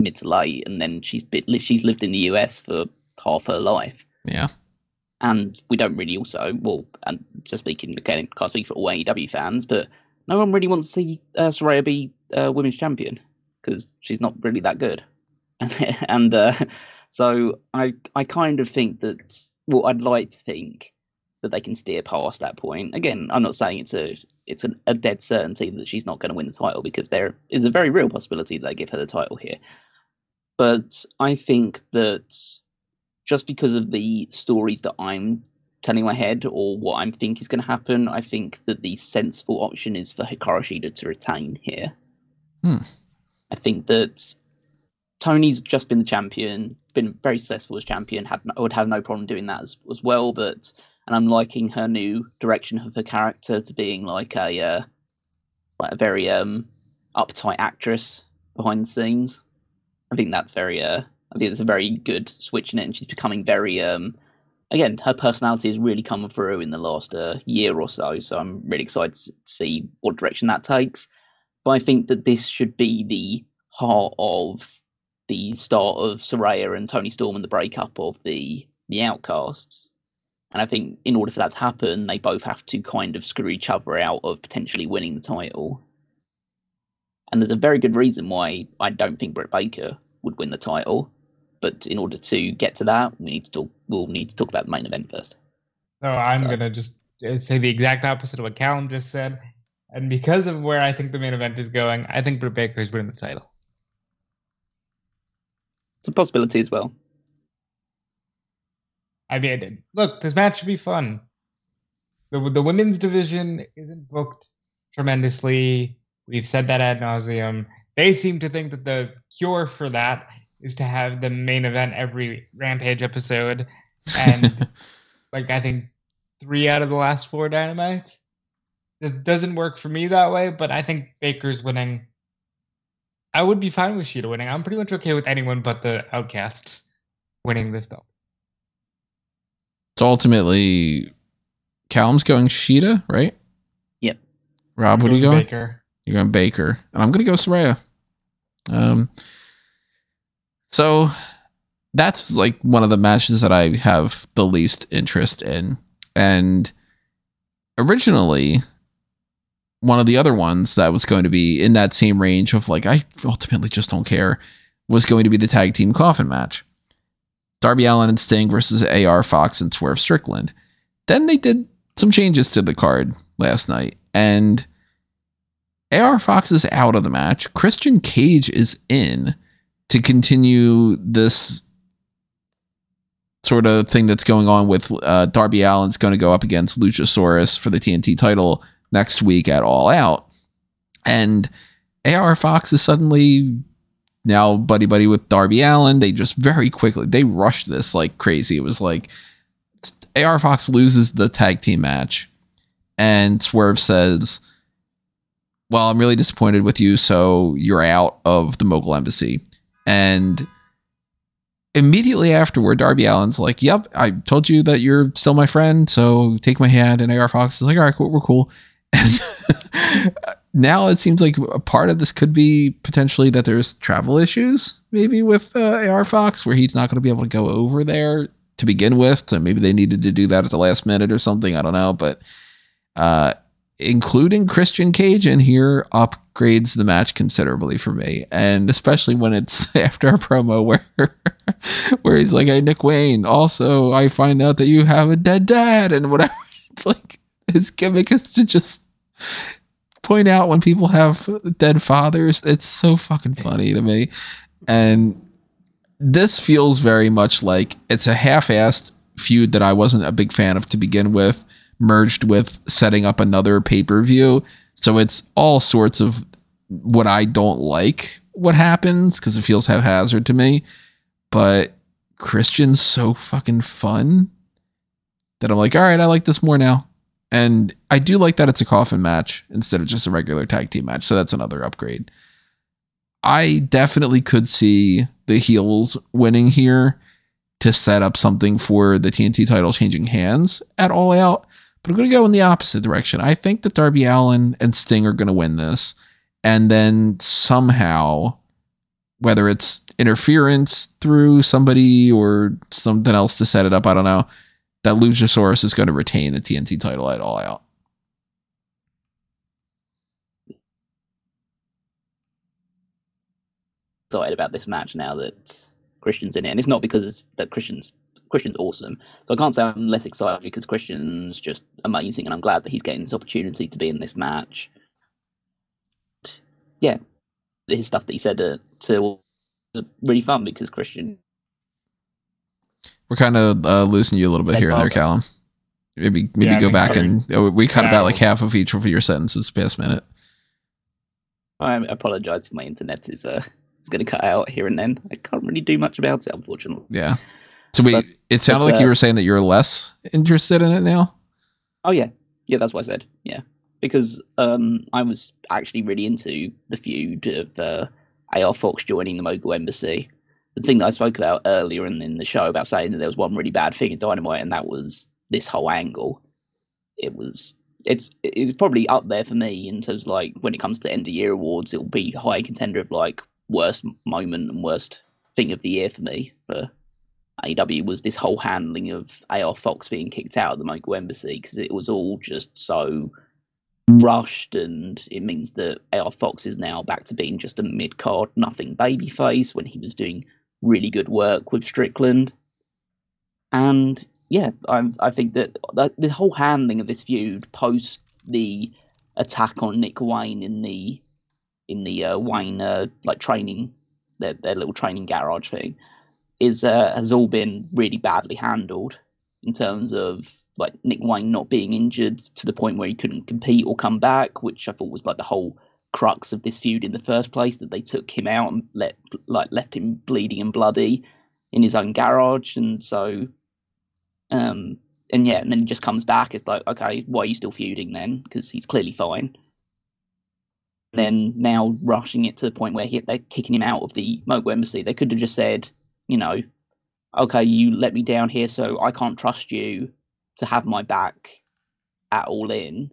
mid to late, and then she's bit, she's lived in the US for half her life. Yeah, and we don't really also well, and just speaking again, can't speak for all AEW fans, but no one really wants to see uh, Saraya be uh, women's champion because she's not really that good, and uh, so I I kind of think that well, I'd like to think that they can steer past that point. Again, I'm not saying it's a it's an, a dead certainty that she's not going to win the title because there is a very real possibility that they give her the title here. But I think that just because of the stories that I'm telling my head or what I'm think is going to happen, I think that the sensible option is for Hikaru Shida to retain here. Hmm. I think that Tony's just been the champion, been very successful as champion. Had would have no problem doing that as, as well. But and I'm liking her new direction of her character to being like a uh, like a very um uptight actress behind the scenes. I think that's very uh I think it's a very good switch in it, and she's becoming very um again her personality has really come through in the last uh, year or so. So I'm really excited to see what direction that takes. But I think that this should be the heart of the start of Saraya and Toni Storm and the breakup of the the Outcasts. And I think in order for that to happen, they both have to kind of screw each other out of potentially winning the title. And there's a very good reason why I don't think Britt Baker would win the title. But in order to get to that, we need to talk. We'll need to talk about the main event first. So I'm so. gonna just uh, say the exact opposite of what Callum just said. And because of where I think the main event is going, I think Britt Baker is winning the title. It's a possibility as well. I mean, look, this match should be fun. The, the women's division isn't booked tremendously. We've said that ad nauseum. They seem to think that the cure for that is to have the main event every Rampage episode. And like, I think three out of the last four Dynamites. This doesn't work for me that way, but I think Baker's winning I would be fine with Shida winning. I'm pretty much okay with anyone but the Outcasts winning this belt. So ultimately, Callum's going Shida, right? Yep. Rob, what are you going? Baker. You're going Baker, and I'm going to go Saraya. Um. So that's like one of the matches that I have the least interest in. And originally, one of the other ones that was going to be in that same range of like, I ultimately just don't care, was going to be the tag team coffin match Darby Allin and Sting versus AR Fox and Swerve Strickland. Then they did some changes to the card last night, and AR Fox is out of the match. Christian Cage is in to continue this sort of thing that's going on with uh, Darby Allin's going to go up against Luchasaurus for the TNT title next week at All Out. And AR Fox is suddenly now buddy buddy with Darby Allin. They just very quickly they rushed this like crazy. It was like AR Fox loses the tag team match, and Swerve says, "Well, I'm really disappointed with you, so you're out of the Mogul Embassy." And immediately afterward, Darby Allin's like, "Yep, I told you that you're still my friend, so take my hand." And AR Fox is like, "All right, cool, we're cool." And now it seems like a part of this could be potentially that there's travel issues, maybe with uh, AR Fox, where he's not going to be able to go over there to begin with. So maybe they needed to do that at the last minute or something. I don't know, but uh, including Christian Cage in here upgrades the match considerably for me, and especially when it's after a promo where where he's like, "Hey, Nick Wayne, also I find out that you have a dead dad and whatever." It's like his gimmick is to just point out when people have dead fathers. It's so fucking funny to me. And this feels very much like it's a half-assed feud that I wasn't a big fan of to begin with, merged with setting up another pay-per-view. So it's all sorts of what I don't like what happens because it feels haphazard to me. But Christian's so fucking fun that I'm like, all right, I like this more now. And I do like that it's a coffin match instead of just a regular tag team match. So that's another upgrade. I definitely could see the heels winning here to set up something for the TNT title changing hands at All Out. But I'm going to go in the opposite direction. I think that Darby Allin and Sting are going to win this. And then somehow, whether it's interference through somebody or something else to set it up, I don't know that Luchasaurus is going to retain the TNT title at All Out. Excited about this match now that Christian's in it, and it's not because that Christian's Christian's awesome. So I can't say I'm less excited because Christian's just amazing, and I'm glad that he's getting this opportunity to be in this match. Yeah, his stuff that he said uh, to really fun because Christian we're kind of uh, losing you a little bit here and there, Callum. Maybe maybe yeah, go back and uh, we cut yeah, about like half of each of your sentences past minute. I apologize if my internet is uh is going to cut out here and then. I can't really do much about it, unfortunately. Yeah. So we but, it sounded like uh, you were saying that you're less interested in it now. Oh yeah, yeah, that's what I said. Yeah, because um I was actually really into the feud of uh, AR Fox joining the Mogul Embassy the thing that I spoke about earlier in, in the show about saying that there was one really bad thing in Dynamite, and that was this whole angle. It was it's it's probably up there for me in terms of like when it comes to end of year awards, it'll be high contender of like worst moment and worst thing of the year for me for AEW was this whole handling of AR Fox being kicked out of the Mogul Embassy because it was all just so rushed and it means that AR Fox is now back to being just a mid card nothing baby face when he was doing really good work with Strickland. And yeah, I, I think that, that the whole handling of this feud post the attack on Nick Wayne in the in the uh, Wayne uh, like training their their little training garage thing is uh, has all been really badly handled in terms of like Nick Wayne not being injured to the point where he couldn't compete or come back, which I thought was like the whole crux of this feud in the first place that they took him out and let like left him bleeding and bloody in his own garage. And so um and yeah and then he just comes back. It's like okay why are you still feuding then? Because he's clearly fine. Then now rushing it to the point where he, they're kicking him out of the Mogul embassy they could have just said you know okay you let me down here so i can't trust you to have my back at all in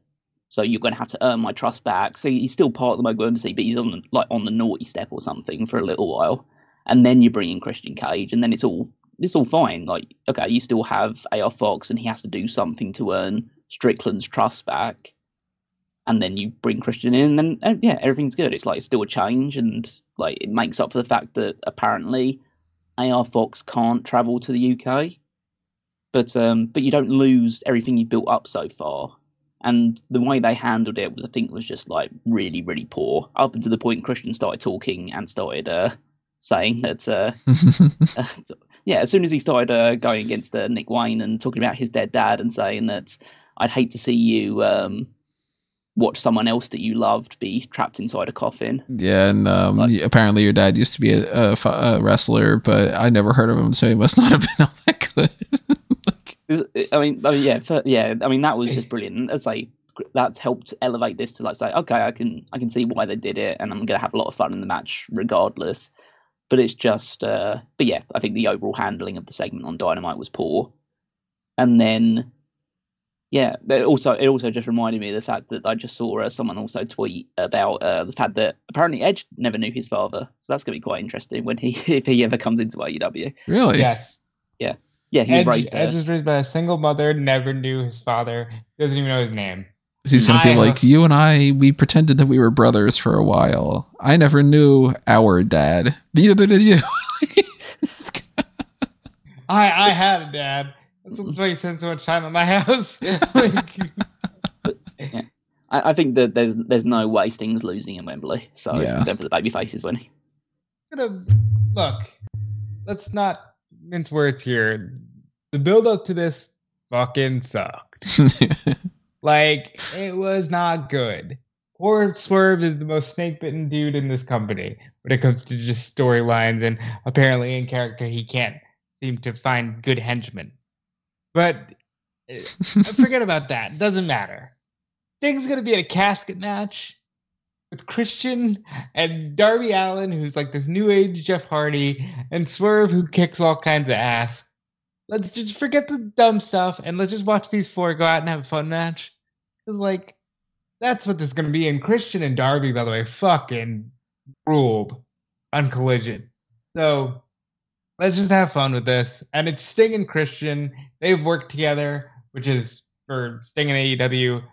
so you're going to have to earn my trust back. So he's still part of the Embassy, but he's on like on the naughty step or something for a little while. and then you bring in Christian Cage, and then it's all it's all fine. Like, okay, you still have AR Fox, and he has to do something to earn Strickland's trust back, and then you bring Christian in, and then yeah, everything's good. It's like it's still a change, and like it makes up for the fact that apparently AR Fox can't travel to the UK, but um, but you don't lose everything you've built up so far. And the way they handled it was, I think, was just like really, really poor. Up until the point Christian started talking and started uh, saying that, uh, uh, yeah, as soon as he started uh, going against uh, Nick Wayne and talking about his dead dad and saying that I'd hate to see you um, watch someone else that you loved be trapped inside a coffin. Yeah, and um, like, apparently your dad used to be a, a, a, wrestler, but I never heard of him, so he must not have been all that good. I mean, I mean, yeah, for, yeah. I mean, that was just brilliant. As I that's helped elevate this to like say, okay, I can I can see why they did it, and I'm gonna have a lot of fun in the match regardless. But it's just, uh, but yeah, I think the overall handling of the segment on Dynamite was poor. And then, yeah, also it also just reminded me of the fact that I just saw uh, someone also tweet about uh, the fact that apparently Edge never knew his father, so that's gonna be quite interesting when he if he ever comes into AEW. Really? Yes. Yeah. Yeah, he Edge, raised, Edge was raised by a single mother, never knew his father, doesn't even know his name. He's gonna be like, you and I, we pretended that we were brothers for a while. I never knew our dad. Neither did you. I I had a dad. That's why you spend so much time at my house. like, yeah. I, I, think that there's there's no way Sting's losing in Wembley. So yeah. go for the baby faces winning. Gonna look. Let's not mince words here. The build up to this fucking sucked. like it was not good. Poor Swerve is the most snake bitten dude in this company when it comes to just storylines, and apparently in character he can't seem to find good henchmen. But uh, forget about that. Doesn't matter. Sting's gonna be in a casket match with Christian and Darby Allin, who's like this new age Jeff Hardy, and Swerve, who kicks all kinds of ass. Let's just forget the dumb stuff and let's just watch these four go out and have a fun match. Because, like, that's what this is going to be. And Christian and Darby, by the way, fucking ruled on Collision. So let's just have fun with this. And it's Sting and Christian. They've worked together, which is for Sting and AEW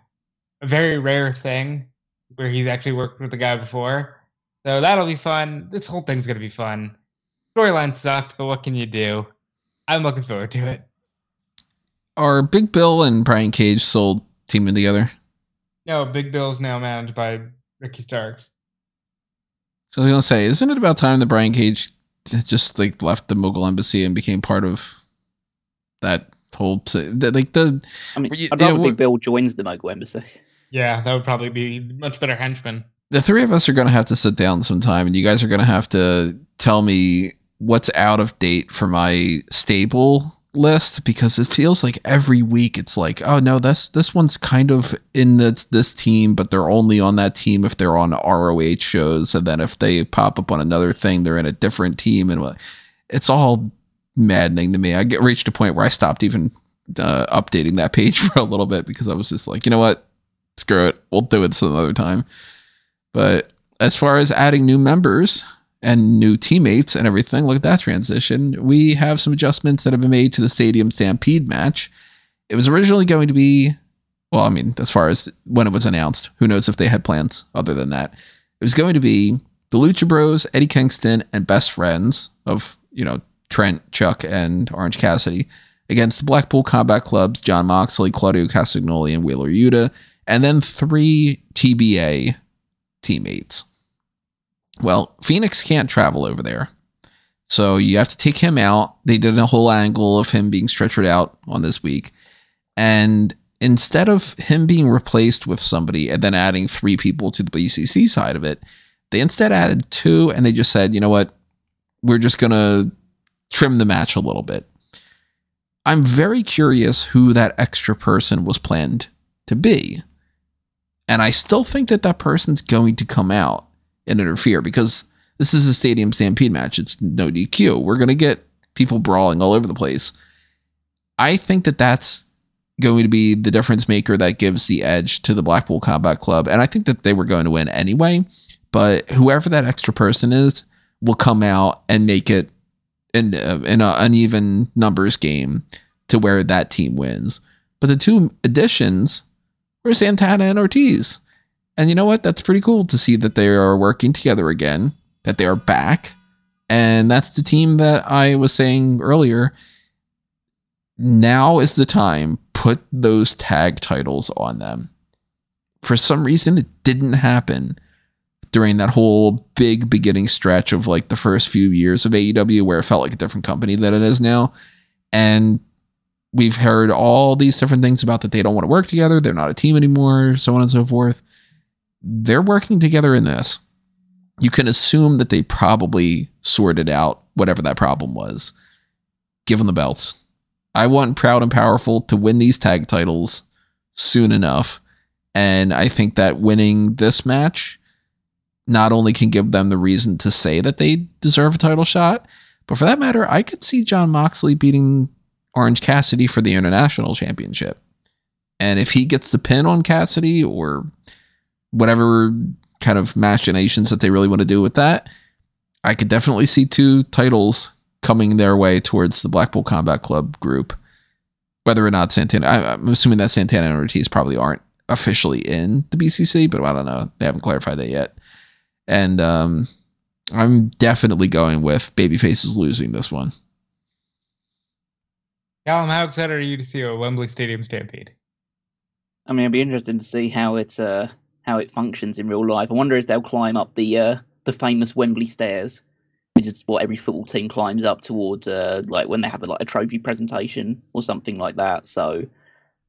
a very rare thing where he's actually worked with the guy before. So that'll be fun. This whole thing's gonna be fun. Storyline sucked, but what can you do? I'm looking forward to it. Are Big Bill and Brian Cage sold teaming together? No, Big Bill's now managed by Ricky Starks. So I was gonna say, isn't it about time that Brian Cage just like left the Mogul Embassy and became part of that whole like the? I mean, I'd rather Big Bill joins the Mogul Embassy. Yeah, that would probably be much better henchman. The three of us are going to have to sit down sometime, and you guys are going to have to tell me what's out of date for my stable list because it feels like every week it's like, oh no, this this one's kind of in this this team, but they're only on that team if they're on ROH shows, and then if they pop up on another thing, they're in a different team, and it's all maddening to me. I get reached a point where I stopped even uh, updating that page for a little bit because I was just like, you know what, screw it. We'll do it some other time. But as far as adding new members and new teammates and everything, look at that transition. We have some adjustments that have been made to the Stadium Stampede match. It was originally going to be, well, I mean, as far as when it was announced, who knows if they had plans other than that. It was going to be the Lucha Bros, Eddie Kingston, and best friends of, you know, Trent, Chuck, and Orange Cassidy against the Blackpool Combat Clubs, Jon Moxley, Claudio Castagnoli, and Wheeler Yuta and then three TBA teammates. Well, Fenix can't travel over there. So you have to take him out. They did a whole angle of him being stretchered out on this week. And instead of him being replaced with somebody and then adding three people to the BCC side of it, they instead added two and they just said, you know what? We're just going to trim the match a little bit. I'm very curious who that extra person was planned to be. And I still think that that person's going to come out and interfere because this is a stadium stampede match. It's no DQ. We're going to get people brawling all over the place. I think that that's going to be the difference maker that gives the edge to the Blackpool Combat Club. And I think that they were going to win anyway. But whoever that extra person is, will come out and make it in uh, in an uneven numbers game to where that team wins. But the two additions were Santana and Ortiz. And you know what? That's pretty cool to see that they are working together again, that they are back. And that's the team that I was saying earlier. Now is the time. Put those tag titles on them. For some reason, it didn't happen during that whole big beginning stretch of like the first few years of AEW where it felt like a different company than it is now. And we've heard all these different things about that they don't want to work together, they're not a team anymore, so on and so forth. They're working together in this. You can assume that they probably sorted out whatever that problem was. Give them the belts. I want Proud and Powerful to win these tag titles soon enough. And I think that winning this match not only can give them the reason to say that they deserve a title shot, but for that matter, I could see Jon Moxley beating Orange Cassidy for the international championship. And if he gets the pin on Cassidy or whatever kind of machinations that they really want to do with that, I could definitely see two titles coming their way towards the Blackpool Combat Club group. Whether or not Santana, I'm assuming that Santana and Ortiz probably aren't officially in the BCC, but I don't know. They haven't clarified that yet. And um, I'm definitely going with Babyfaces losing this one. Callum, how excited are you to see a Wembley Stadium stampede? I mean, it'd be interesting to see how it's uh, how it functions in real life. I wonder if they'll climb up the uh, the famous Wembley stairs, which is what every football team climbs up towards, uh, like when they have a, like a trophy presentation or something like that. So,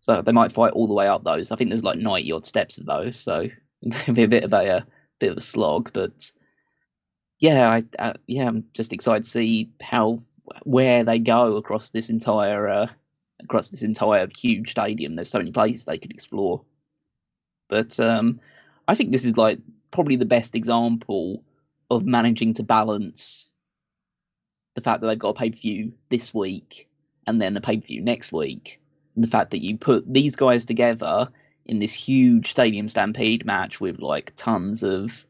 so they might fight all the way up those. I think there's like ninety odd steps of those, so it'll be a bit of a, a uh, bit of a slog. But yeah, I, I yeah, I'm just excited to see how where they go across this entire uh, across this entire huge stadium. There's so many places they could explore. But um, I think this is like probably the best example of managing to balance the fact that they've got a pay per view this week and then the pay per view next week, and the fact that you put these guys together in this huge stadium stampede match with like tons of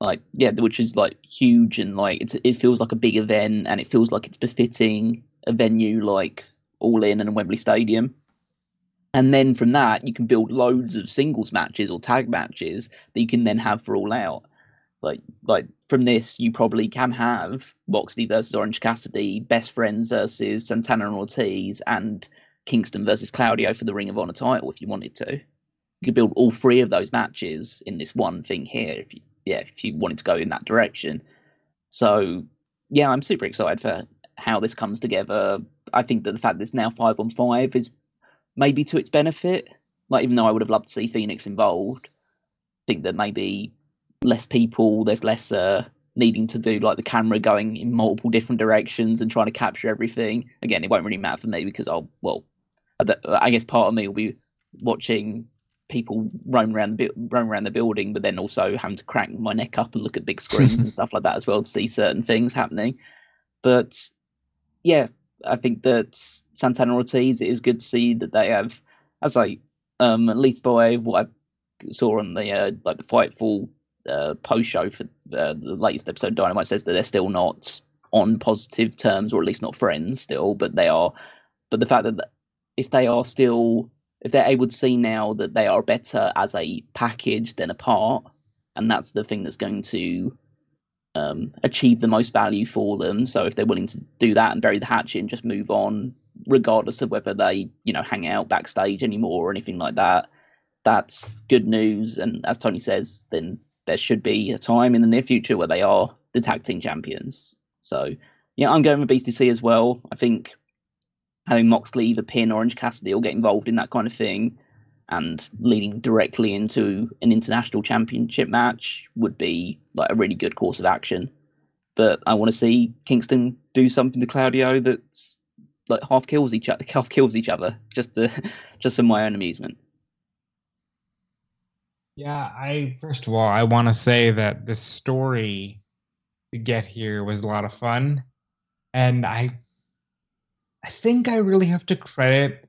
like yeah, which is like huge and like it's it feels like a big event and it feels like it's befitting a venue like All In and Wembley Stadium. And then from that, you can build loads of singles matches or tag matches that you can then have for All Out. Like like from this, you probably can have Moxley versus Orange Cassidy, Best Friends versus Santana and Ortiz, and Kingston versus Claudio for the Ring of Honor title if you wanted to. You could build all three of those matches in this one thing here if you yeah, if you wanted to go in that direction. So yeah, I'm super excited for how this comes together. I think that the fact that it's now five on five is maybe to its benefit. Like even though I would have loved to see Fenix involved, I think that maybe less people, there's less uh, needing to do like the camera going in multiple different directions and trying to capture everything. Again, it won't really matter for me because I'll well, I guess part of me will be watching people roam around the roam around the building, but then also having to crank my neck up and look at big screens and stuff like that as well to see certain things happening. But yeah, I think that Santana Ortiz it is good to see that they have, as I um at least by what I saw on the uh, like the Fightful uh, post show for uh, the latest episode, Dynamite says that they're still not on positive terms, or at least not friends still, but they are. But the fact that if they are still if they're able to see now that they are better as a package than apart, and that's the thing that's going to um, achieve the most value for them. So if they're willing to do that and bury the hatchet and just move on, regardless of whether they, you know, hang out backstage anymore or anything like that, that's good news. And as Tony says, then there should be a time in the near future where they are the tag team champions. So yeah, I'm going with BCC as well. I think having Moxley either pin Orange Cassidy or get involved in that kind of thing and leading directly into an international championship match would be like a really good course of action. But I want to see Kingston do something to Claudio that's like half kills each other, half kills each other, just to, just for my own amusement. Yeah, I first of all, I want to say that the story to get here was a lot of fun, and I I think I really have to credit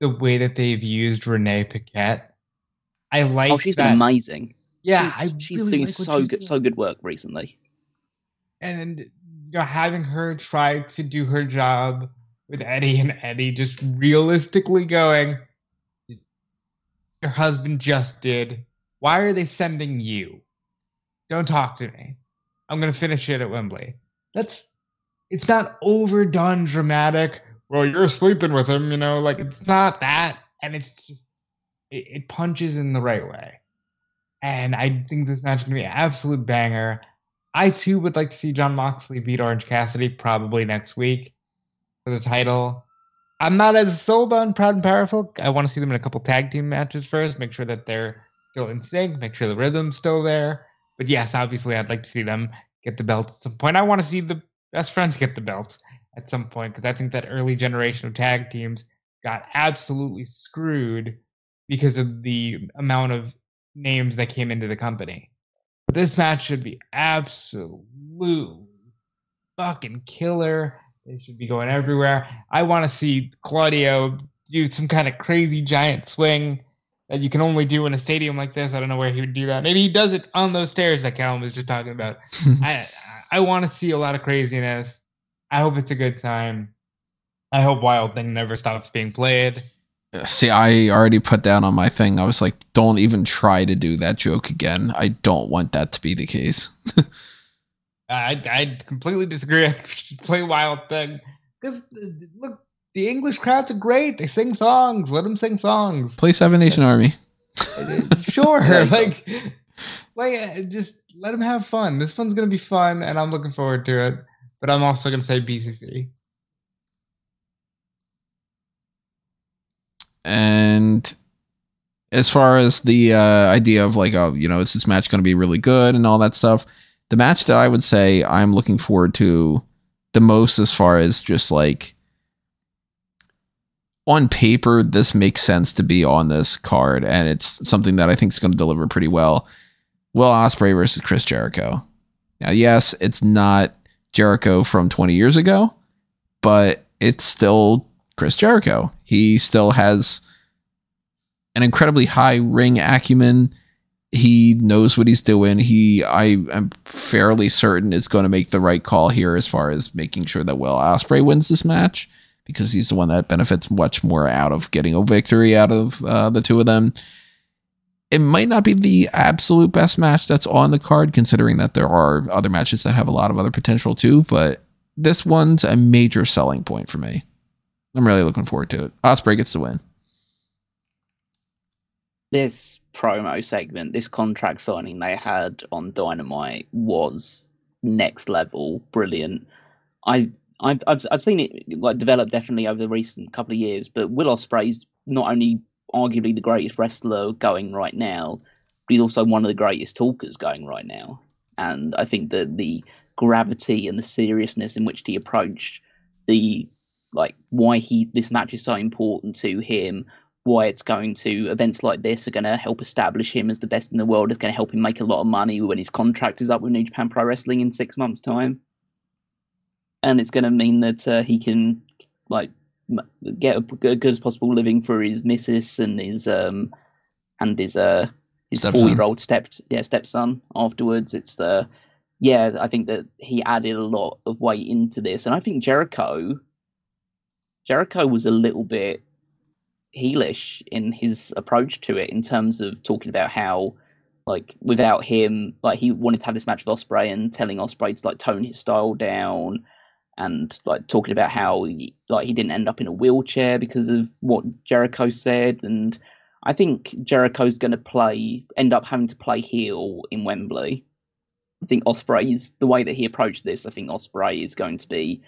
the way that they've used Renee Paquette. I oh, like. Oh, she's that. been amazing. Yeah, she's, she's really doing like so good, doing. so good work recently. and you know, having her try to do her job with Eddie and Eddie just realistically going, your husband just did. Why are they sending you? Don't talk to me. I'm gonna finish it at Wembley. That's it's not overdone dramatic. Well, you're sleeping with him, you know, like it's not that, and it's just it, it punches in the right way. And I think this match is gonna be an absolute banger. I too would like to see Jon Moxley beat Orange Cassidy probably next week for the title. I'm not as sold on Proud and Powerful. I want to see them in a couple tag team matches first, make sure that they're still in sync, make sure the rhythm's still there. But yes, obviously, I'd like to see them get the belts at some point. I want to see the best friends get the belts at some point because I think that early generation of tag teams got absolutely screwed because of the amount of names that came into the company. But this match should be absolute fucking killer. They should be going everywhere. I want to see Claudio do some kind of crazy giant swing that you can only do in a stadium like this. I don't know where he would do that. Maybe he does it on those stairs that Callum was just talking about. I I want to see a lot of craziness. I hope it's a good time. I hope Wild Thing never stops being played. See, I already put that on my thing. I was like, don't even try to do that joke again. I don't want that to be the case. I, I completely disagree. I play Wild Thing because look, the English crowds are great. They sing songs. Let them sing songs. Play Seven Nation Army. sure, like, like uh, just let them have fun. This one's gonna be fun, and I'm looking forward to it. But I'm also gonna say BCC. And as far as the uh, idea of like, oh, you know, is this match going to be really good and all that stuff? the match that I would say I'm looking forward to the most as far as just like on paper this makes sense to be on this card and it's something that I think is going to deliver pretty well. Will Ospreay versus Chris Jericho. Now, yes, it's not Jericho from 20 years ago, but it's still Chris Jericho. He still has an incredibly high ring acumen he knows what he's doing. He, I am fairly certain, is going to make the right call here as far as making sure that Will Ospreay wins this match because he's the one that benefits much more out of getting a victory out of uh, the two of them. It might not be the absolute best match that's on the card, considering that there are other matches that have a lot of other potential too. But this one's a major selling point for me. I'm really looking forward to it. Ospreay gets the win. This promo segment, this contract signing they had on Dynamite was next level, brilliant. I I've, I've I've seen it like develop definitely over the recent couple of years, but Will Ospreay's not only arguably the greatest wrestler going right now, but he's also one of the greatest talkers going right now. And I think that the gravity and the seriousness in which he approached the like why he this match is so important to him, why it's going to events like this are going to help establish him as the best in the world. It's going to help him make a lot of money when his contract is up with New Japan Pro Wrestling in six months' time, and it's going to mean that uh, he can like get a good as possible living for his missus and his um and his uh his four year old step yeah stepson afterwards. It's the uh, yeah I think that he added a lot of weight into this, and I think Jericho Jericho was a little bit heelish in his approach to it in terms of talking about how like without him like he wanted to have this match with Ospreay and telling Ospreay to like tone his style down and like talking about how he, like he didn't end up in a wheelchair because of what Jericho said and I think Jericho's going to play end up having to play heel in Wembley. I think Ospreay is the way that he approached this. I think Ospreay is going to be.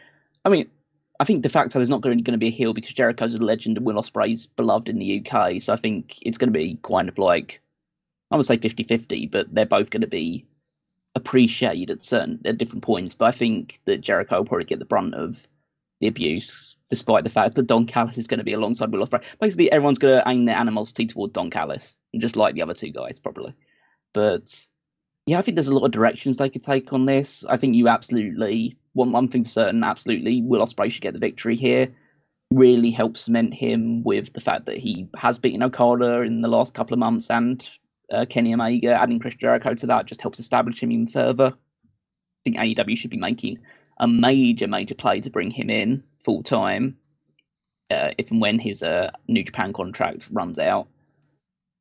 I mean, I think de facto there's not going to be a heel because Jericho's a legend and Will Ospreay's beloved in the UK. So I think it's going to be kind of like, I would say 50 50, but they're both going to be appreciated at certain at different points. But I think that Jericho will probably get the brunt of the abuse, despite the fact that Don Callis is going to be alongside Will Ospreay. Basically, everyone's going to aim their animosity toward Don Callis, just like the other two guys, probably. But yeah, I think there's a lot of directions they could take on this. I think you absolutely one one thing certain, absolutely, Will Ospreay should get the victory here. Really helps cement him with the fact that he has beaten Okada in the last couple of months, and uh, Kenny Omega adding Chris Jericho to that just helps establish him even further. I think AEW should be making a major, major play to bring him in full time uh, if and when his uh, New Japan contract runs out.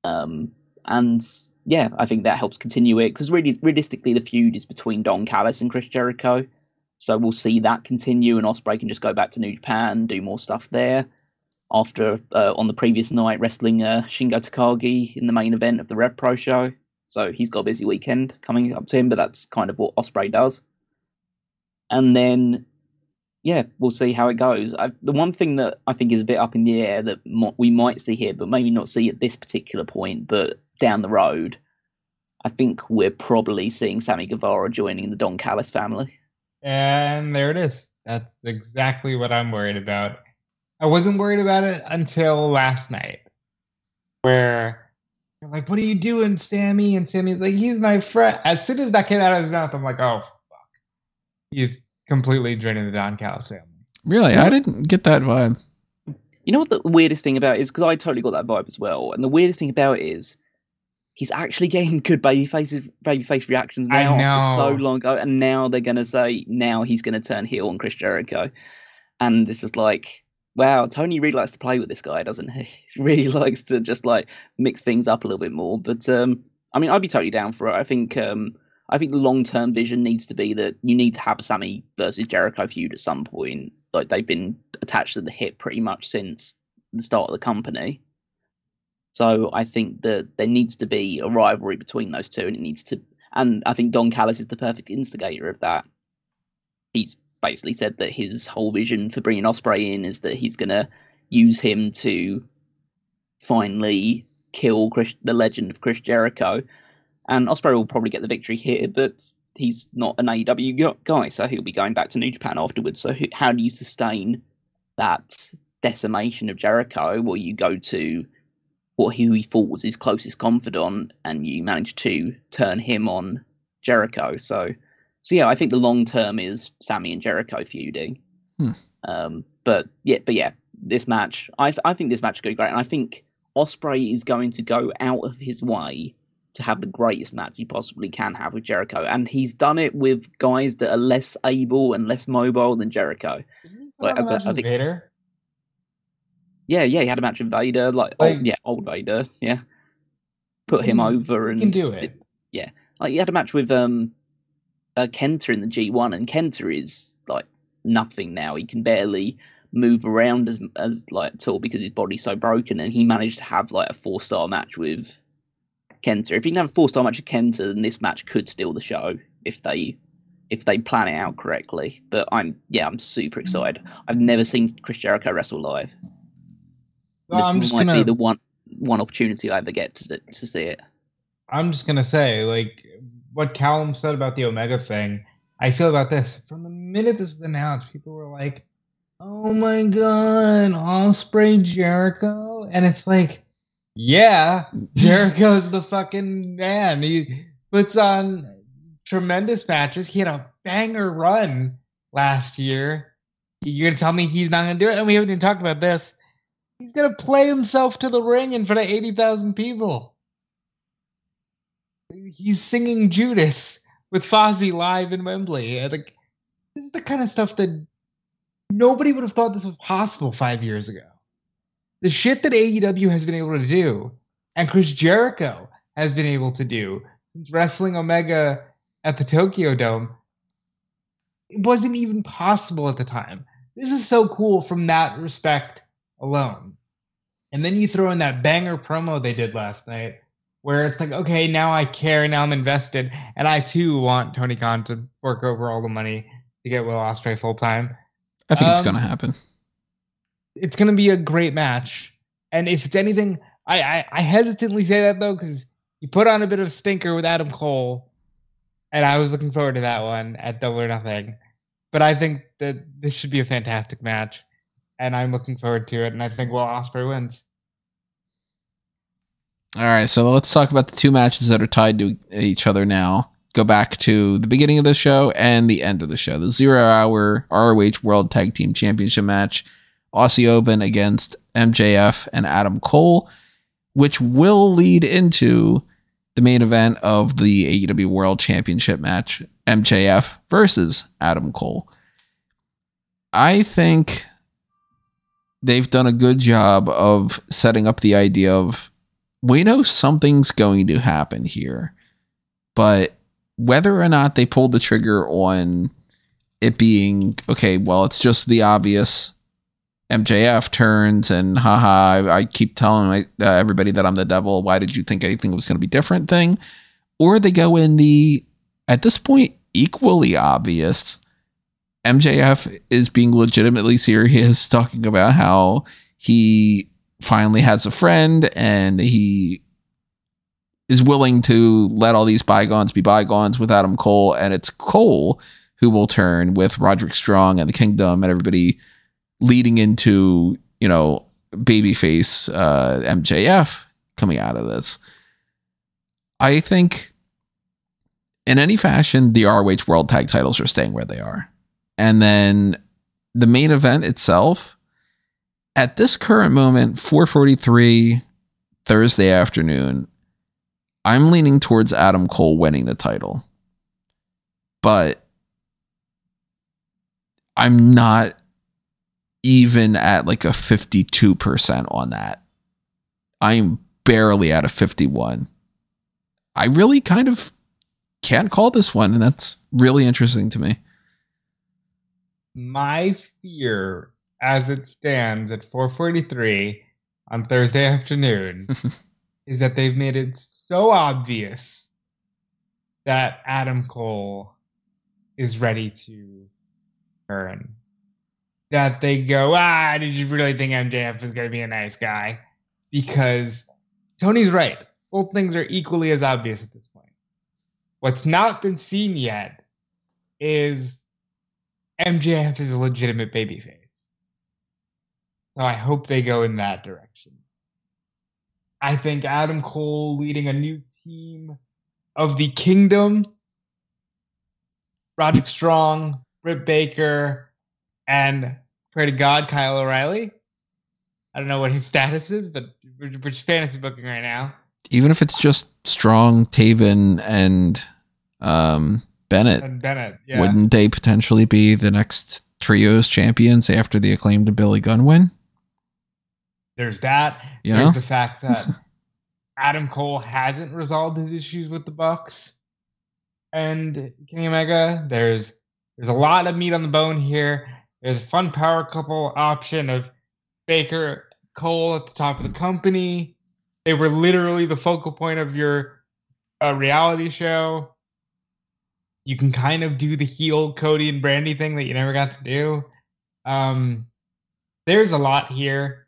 Um, and yeah, I think that helps continue it because really, realistically, the feud is between Don Callis and Chris Jericho. So we'll see that continue, and Ospreay can just go back to New Japan, do more stuff there. After uh, on the previous night, wrestling uh, Shingo Takagi in the main event of the Rev Pro show, so he's got a busy weekend coming up to him, but that's kind of what Ospreay does. And then, yeah, we'll see how it goes. i the one thing that I think is a bit up in the air that mo- we might see here, but maybe not see at this particular point, but down the road, I think we're probably seeing Sammy Guevara joining the Don Callis family. And there it is. That's exactly what I'm worried about. I wasn't worried about it until last night, where you're like, "What are you doing, Sammy?" And Sammy's like, "He's my friend." As soon as that came out of his mouth, I'm like, "Oh, fuck!" He's completely draining the Don Callis family. Really, I didn't get that vibe. You know what the weirdest thing about it is because I totally got that vibe as well. And the weirdest thing about it is he's actually getting good baby faces, baby face reactions now after so long ago, and now they're gonna say now he's gonna turn heel on Chris Jericho, and this is like, wow, Tony really likes to play with this guy, doesn't he? he really likes to just like mix things up a little bit more. But um, I mean, I'd be totally down for it. I think um, I think the long term vision needs to be that you need to have a Sammy versus Jericho feud at some point. Like they've been attached to the hip pretty much since the start of the company. So I think that there needs to be a rivalry between those two, and it needs to. And I think Don Callis is the perfect instigator of that. He's basically said that his whole vision for bringing Ospreay in is that he's going to use him to finally kill Chris, the legend of Chris Jericho. And Ospreay will probably get the victory here, but he's not an AEW guy, so he'll be going back to New Japan afterwards. So how do you sustain that decimation of Jericho? Well, you go to what he thought was his closest confidant, and you manage to turn him on Jericho. So, so yeah, I think the long term is Sammy and Jericho feuding. Hmm. Um, but yeah, but yeah, this match, I I think this match could be great, and I think Ospreay is going to go out of his way to have the greatest match he possibly can have with Jericho, and he's done it with guys that are less able and less mobile than Jericho. Like, I, I think Vader. Yeah, yeah, he had a match with Vader, like, like old, yeah, old Vader, yeah. Put him over and can do it. Did, yeah, like he had a match with um, uh, Kenta in the G1, and Kenta is like nothing now. He can barely move around as as like at all because his body's so broken, and he managed to have like a four star match with Kenta. If he can have a four star match with Kenta, then this match could steal the show if they if they plan it out correctly. But I'm yeah, I'm super excited. I've never seen Chris Jericho wrestle live. Well, this I'm just might gonna, be the one one opportunity I ever get to to see it. I'm just gonna say, like what Callum said about the Omega thing. I feel about this from the minute this was announced. People were like, "Oh my god, Ospreay Jericho," and it's like, yeah, Jericho's the fucking man. He puts on tremendous matches. He had a banger run last year. You're gonna tell me he's not gonna do it? And we haven't even talked about this. He's gonna play himself to the ring in front of eighty thousand people. He's singing Judas with Fozzy live in Wembley. Like this is the kind of stuff that nobody would have thought this was possible five years ago. The shit that AEW has been able to do, and Chris Jericho has been able to do since wrestling Omega at the Tokyo Dome, it wasn't even possible at the time. This is so cool from that respect alone. And then you throw in that banger promo they did last night where it's like, okay, now I care, now I'm invested, and I too want Tony Khan to work over all the money to get Will Ospreay full time. I think um, it's gonna happen. It's gonna be a great match, and if it's anything, I I, I hesitantly say that though because you put on a bit of stinker with Adam Cole, and I was looking forward to that one at Double or Nothing. But I think that this should be a fantastic match and I'm looking forward to it. And I think Will Ospreay wins. All right, so let's talk about the two matches that are tied to each other now. Go back to the beginning of the show and the end of the show. The zero hour ROH World Tag Team Championship match, Aussie Open against MJF and Adam Cole, which will lead into the main event of the AEW World Championship match, MJF versus Adam Cole. I think they've done a good job of setting up the idea of we know something's going to happen here, but whether or not they pulled the trigger on it being okay, well, it's just the obvious MJF turns and haha, I, I keep telling my, uh, everybody that I'm the devil. Why did you think anything was going to be different thing? Or they go in the, at this point, equally obvious. MJF is being legitimately serious, talking about how he finally has a friend and he is willing to let all these bygones be bygones with Adam Cole. And it's Cole who will turn with Roderick Strong and the Kingdom and everybody leading into you know babyface uh, MJF coming out of this. I think in any fashion the ROH World Tag Titles are staying where they are, and then the main event itself at this current moment 443 Thursday afternoon I'm leaning towards Adam Cole winning the title. But I'm not even at like a 52% on that. I'm barely at a 51. I really kind of can't call this one, and that's really interesting to me. My fear as it stands at 443 on Thursday afternoon is that they've made it so obvious that Adam Cole is ready to turn that they go, ah, did you really think MJF is going to be a nice guy? Because Tony's right. Both things are equally as obvious at this point. What's not been seen yet is MJF is a legitimate babyface. So I hope they go in that direction. I think Adam Cole leading a new team of the Kingdom, Roderick Strong, Britt Baker, and pray to God, Kyle O'Reilly. I don't know what his status is, but we're, we're just fantasy booking right now. Even if it's just Strong, Taven, and um, Bennett, And Bennett, yeah. wouldn't they potentially be the next trios champions after the acclaimed Billy Gunn win? There's that. You There's know? the fact that Adam Cole hasn't resolved his issues with the Bucks and Kenny Omega. There's there's a lot of meat on the bone here. There's a fun power couple option of Baker Cole at the top of the company. They were literally the focal point of your uh, reality show. You can kind of do the heel Cody and Brandi thing that you never got to do. Um, there's a lot here.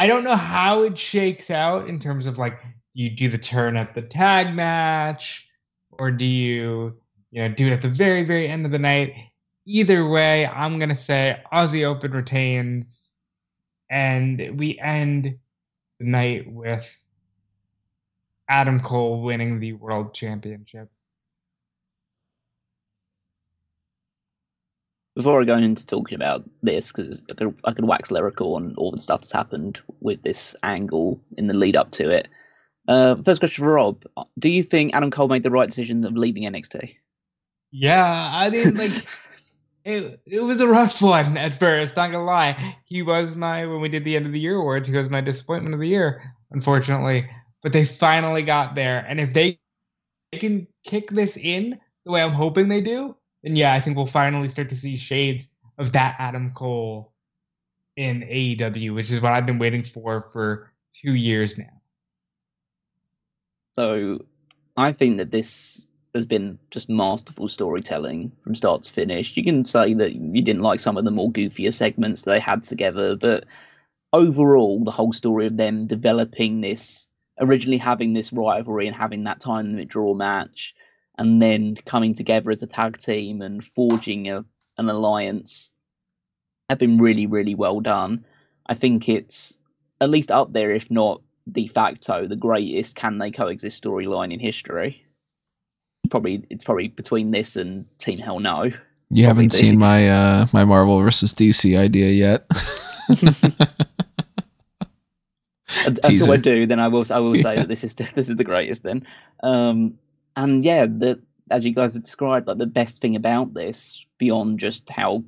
I don't know how it shakes out in terms of like, you do the turn at the tag match, or do you, you know, do it at the very, very end of the night? Either way, I'm gonna say Aussie Open retains, and we end the night with Adam Cole winning the world championship. Before I go into talking about this, because I could, I could wax lyrical on all the stuff that's happened with this angle in the lead up to it. Uh, first question for Rob: Do you think Adam Cole made the right decision of leaving NXT? Yeah, I mean, like, it it was a rough one at first. Not gonna lie, he was my when we did the end of the year awards. He was my disappointment of the year, unfortunately. But they finally got there, and if they, they can kick this in the way I'm hoping they do, then yeah, I think we'll finally start to see shades of that Adam Cole in AEW, which is what I've been waiting for for two years now. So, I think that this has been just masterful storytelling from start to finish. You can say that you didn't like some of the more goofier segments they had together, but overall, the whole story of them developing this, originally having this rivalry and having that time limit draw match, and then coming together as a tag team and forging a, an alliance, have been really, really well done. I think it's at least up there, if not de facto, the greatest can they coexist storyline in history. Probably it's probably between this and Team Hell No. You haven't seen my uh my Marvel versus DC idea yet. until I do, then I will I will say that this is this is the greatest. Then, um, and yeah, the as you guys have described, like the best thing about this, beyond just how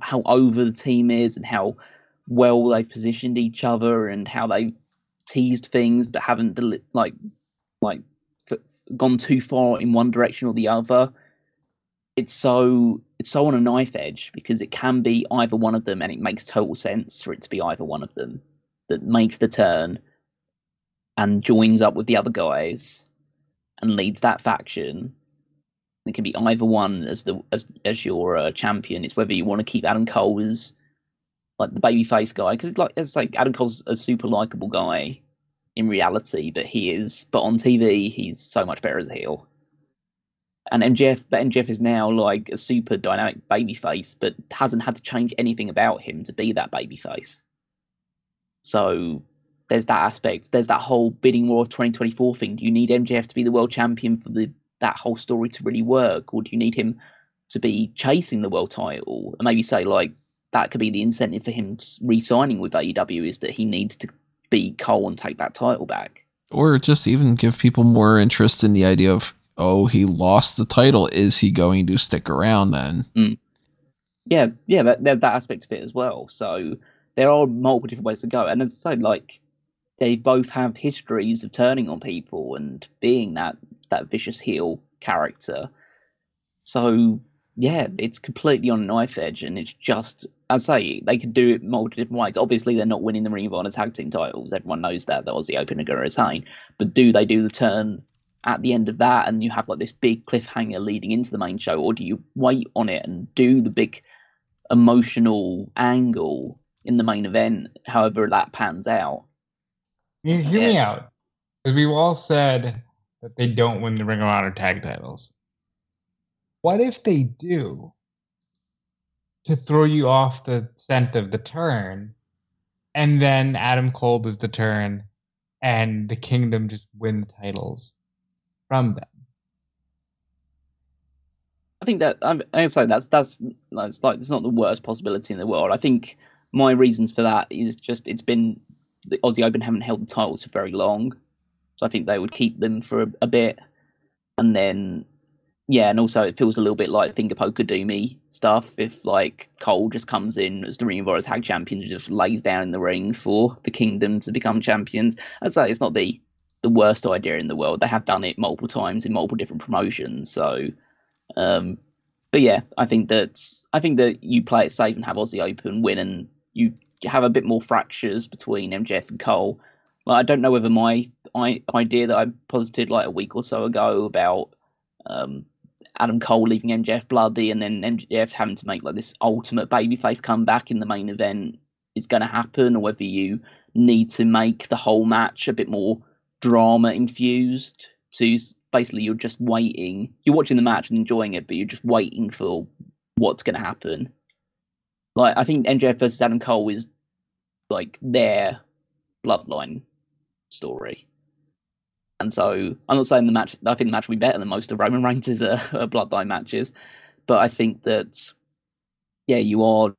how over the team is and how well they've positioned each other and how they've teased things but haven't deli- like like f- gone too far in one direction or the other. It's so it's so on a knife edge because it can be either one of them, and it makes total sense for it to be either one of them that makes the turn and joins up with the other guys and leads that faction. It can be either one as the as as your uh, champion. It's whether you want to keep Adam Cole as like the babyface guy because like it's like Adam Cole's a super likable guy in reality, but he is but on TV he's so much better as a heel. And MJF, but MJF is now like a super dynamic babyface, but hasn't had to change anything about him to be that babyface. So there's that aspect. There's that whole bidding war of 2024 thing. Do you need MJF to be the world champion for the that whole story to really work, or do you need him to be chasing the world title? And maybe say like that could be the incentive for him re-signing with AEW is that he needs to beat Cole and take that title back, or just even give people more interest in the idea of oh he lost the title. Is he going to stick around then? Mm. Yeah, yeah, that, that that aspect of it as well. So there are multiple different ways to go. And as I say, like they both have histories of turning on people and being that that vicious heel character. So yeah, mm. it's completely on a knife edge, and it's just as I say they could do it multiple different ways. Obviously, they're not winning the Ring of Honor tag team titles. Everyone knows that. That was the opener going retain. But do they do the turn at the end of that, and you have like this big cliffhanger leading into the main show, or do you wait on it and do the big emotional angle in the main event, however that pans out. You hear yes. me out. Because we've all said that they don't win the Ring of Honor tag titles. What if they do? To throw you off the scent of the turn, and then Adam Cole does the turn, and the Kingdom just win the titles from them. I think that I'm, I'm saying that's that's that's like it's not the worst possibility in the world. I think my reasons for that is just it's been the Aussie Open haven't held the titles for very long, so I think they would keep them for a, a bit, and then yeah, and also it feels a little bit like Finger Poke of Doom stuff. If like Cole just comes in as the Ring of Honor Tag Champion and just lays down in the ring for the Kingdom to become champions, I'd say it's not the the worst idea in the world. They have done it multiple times in multiple different promotions, so um, but yeah, I think that I think that you play it safe and have Aussie Open win and you have a bit more fractures between MJF and Cole. Like, I don't know whether my I, idea that I posited like a week or so ago about um, Adam Cole leaving MJF bloody and then MJF having to make like this ultimate babyface comeback in the main event is going to happen, or whether you need to make the whole match a bit more drama infused. To basically, you're just waiting. You're watching the match and enjoying it, but you're just waiting for what's going to happen. Like I think MJF versus Adam Cole is like their bloodline story. And so I'm not saying the match. I think the match will be better than most of Roman Reigns' uh, bloodline matches, but I think that yeah, you are.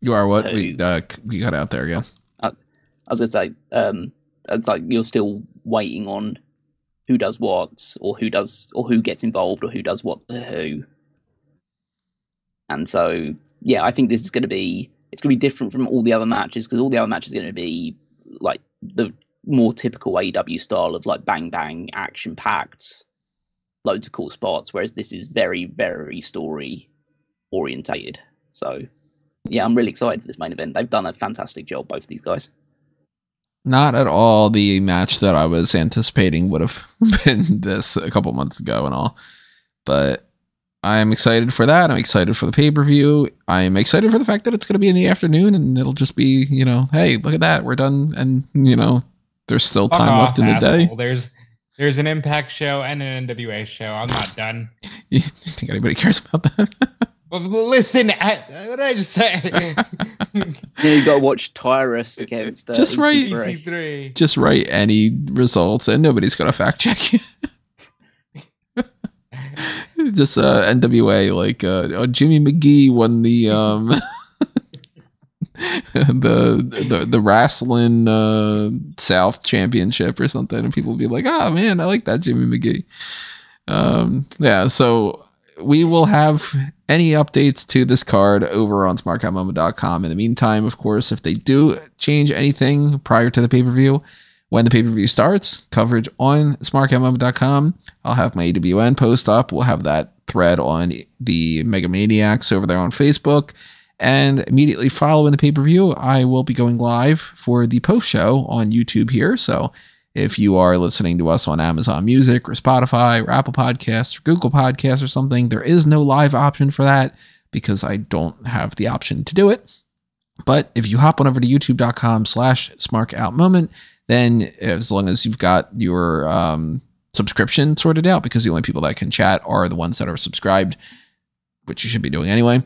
You are what who, we uh, we got out there again. I, I was gonna say, um, it's like you're still waiting on who does what, or who does, or who gets involved, or who does what to who. And so, yeah, I think this is going to be it's going to be different from all the other matches because all the other matches are going to be like the more typical AEW style of like bang bang action packed, loads of cool spots. Whereas this is very very story orientated. So, yeah, I'm really excited for this main event. They've done a fantastic job, both of these guys. Not at all the match that I was anticipating would have been this a couple months ago and all, but I'm excited for that. I'm excited for the pay per view. I'm excited for the fact that it's going to be in the afternoon and it'll just be, you know, hey, look at that, we're done, and you know, there's still time Fuck left off, in the day. There's there's an Impact show and an NWA show. I'm not done. you think anybody cares about that? well, listen, I, what did I just say? yeah, you got to watch Tyrus against uh, just write EC3. just write any results, and nobody's going to fact check you. Just uh, NWA, like uh, oh, Jimmy McGee won the um, the the the wrestling uh, South Championship or something, and people be like, "Oh man, I like that Jimmy McGee." Um, yeah, so we will have any updates to this card over on smarkoutmoment.com. In the meantime, of course, if they do change anything prior to the pay per view, when the pay per view starts, coverage on smarkoutmoment.com. I'll have my AWN post up. We'll have that thread on the Mega Maniacs over there on Facebook. And immediately following the pay per view, I will be going live for the post show on YouTube here. So if you are listening to us on Amazon Music or Spotify or Apple Podcasts or Google Podcasts or something, there is no live option for that because I don't have the option to do it. But if you hop on over to youtube.com slash smarkoutmoment, then as long as you've got your um, subscription sorted out, because the only people that can chat are the ones that are subscribed, which you should be doing anyway,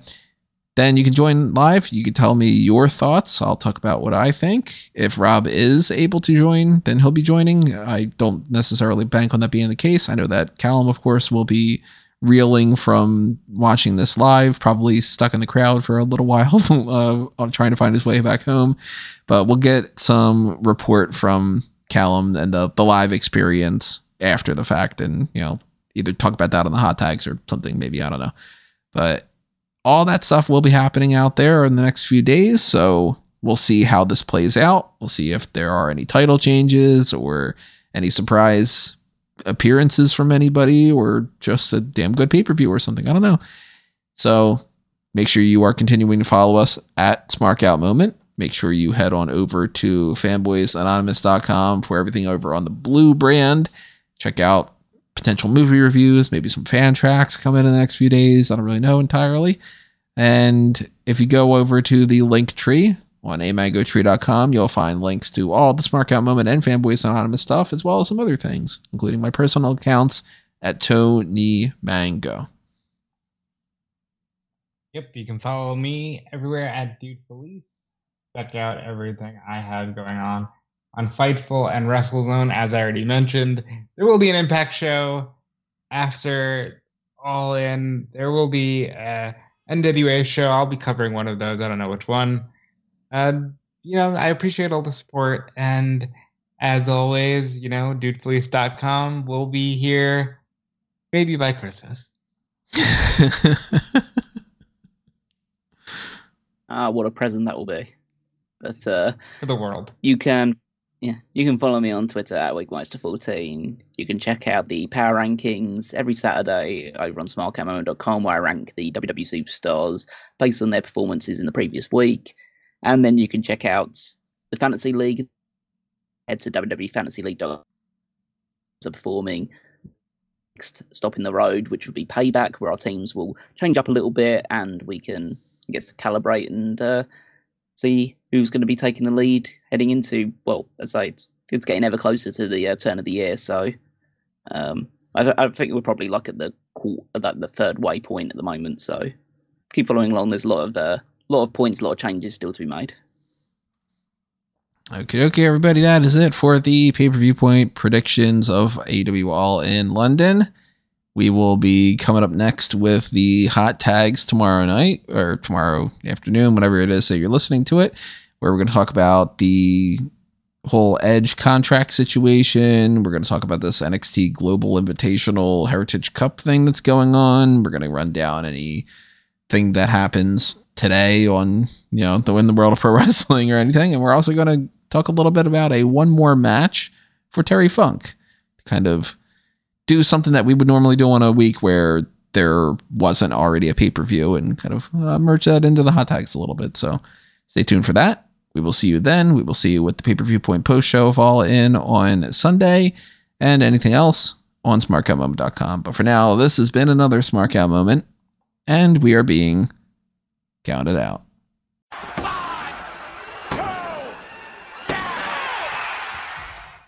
then you can join live. You can tell me your thoughts. I'll talk about what I think. If Rob is able to join, then he'll be joining. I don't necessarily bank on that being the case. I know that Callum, of course, will be reeling from watching this live, probably stuck in the crowd for a little while, uh, trying to find his way back home. But we'll get some report from Callum and the, the live experience after the fact and, you know, either talk about that on the hot tags or something, maybe. I don't know. But all that stuff will be happening out there in the next few days. So we'll see how this plays out. We'll see if there are any title changes or any surprise appearances from anybody or just a damn good pay per view or something. I don't know. So make sure you are continuing to follow us at Smark Out Moment. Make sure you head on over to fanboysanonymous.com for everything over on the blue brand. Check out potential movie reviews, maybe some fan tracks coming in the next few days. I don't really know entirely. And if you go over to the link tree on amangotree.com, you'll find links to all the Smark Out Moment and Fanboys Anonymous stuff, as well as some other things, including my personal accounts at Tony Mango. Yep, you can follow me everywhere at Dude Fleece. Check out everything I have going on on Fightful and WrestleZone, as I already mentioned. There will be an Impact show after All In. There will be a NWA show. I'll be covering one of those. I don't know which one. Uh, you know, I appreciate all the support. And as always, you know, dudefleece.com will be here maybe by Christmas. ah, what a present that will be. But uh, for the world, you can yeah, you can follow me on Twitter at WigMeister14. You can check out the power rankings every Saturday over on smarkoutmoment.com where I rank the WWE superstars based on their performances in the previous week. And then you can check out the Fantasy League. Head to www.fantasyleague.com. Are performing next stop in the road, which would be payback, where our teams will change up a little bit and we can I guess calibrate and uh, see who's going to be taking the lead heading into well, as I say, it's, it's getting ever closer to the uh, turn of the year. So um, I, I think we're probably like at the at the third waypoint at the moment. So keep following along. There's a lot of uh, lot of points, a lot of changes still to be made. Okay, okay, everybody, that is it for the pay per view point predictions of AEW All in London. We will be coming up next with the hot tags tomorrow night or tomorrow afternoon, whatever it is that you're listening to it, where we're going to talk about the whole Edge contract situation. We're going to talk about this NXT Global Invitational Heritage Cup thing that's going on. We're going to run down anything that happens today on, you know, the in the world of pro wrestling or anything. And we're also going to talk a little bit about a one more match for Terry Funk. Kind of do something that we would normally do on a week where there wasn't already a pay per view and kind of uh, merge that into the hot tags a little bit. So stay tuned for that. We will see you then. We will see you with the pay per view point post show of All In on Sunday and anything else on smarkoutmoment.com. But for now, this has been another Smart Moment, and we are being counted out.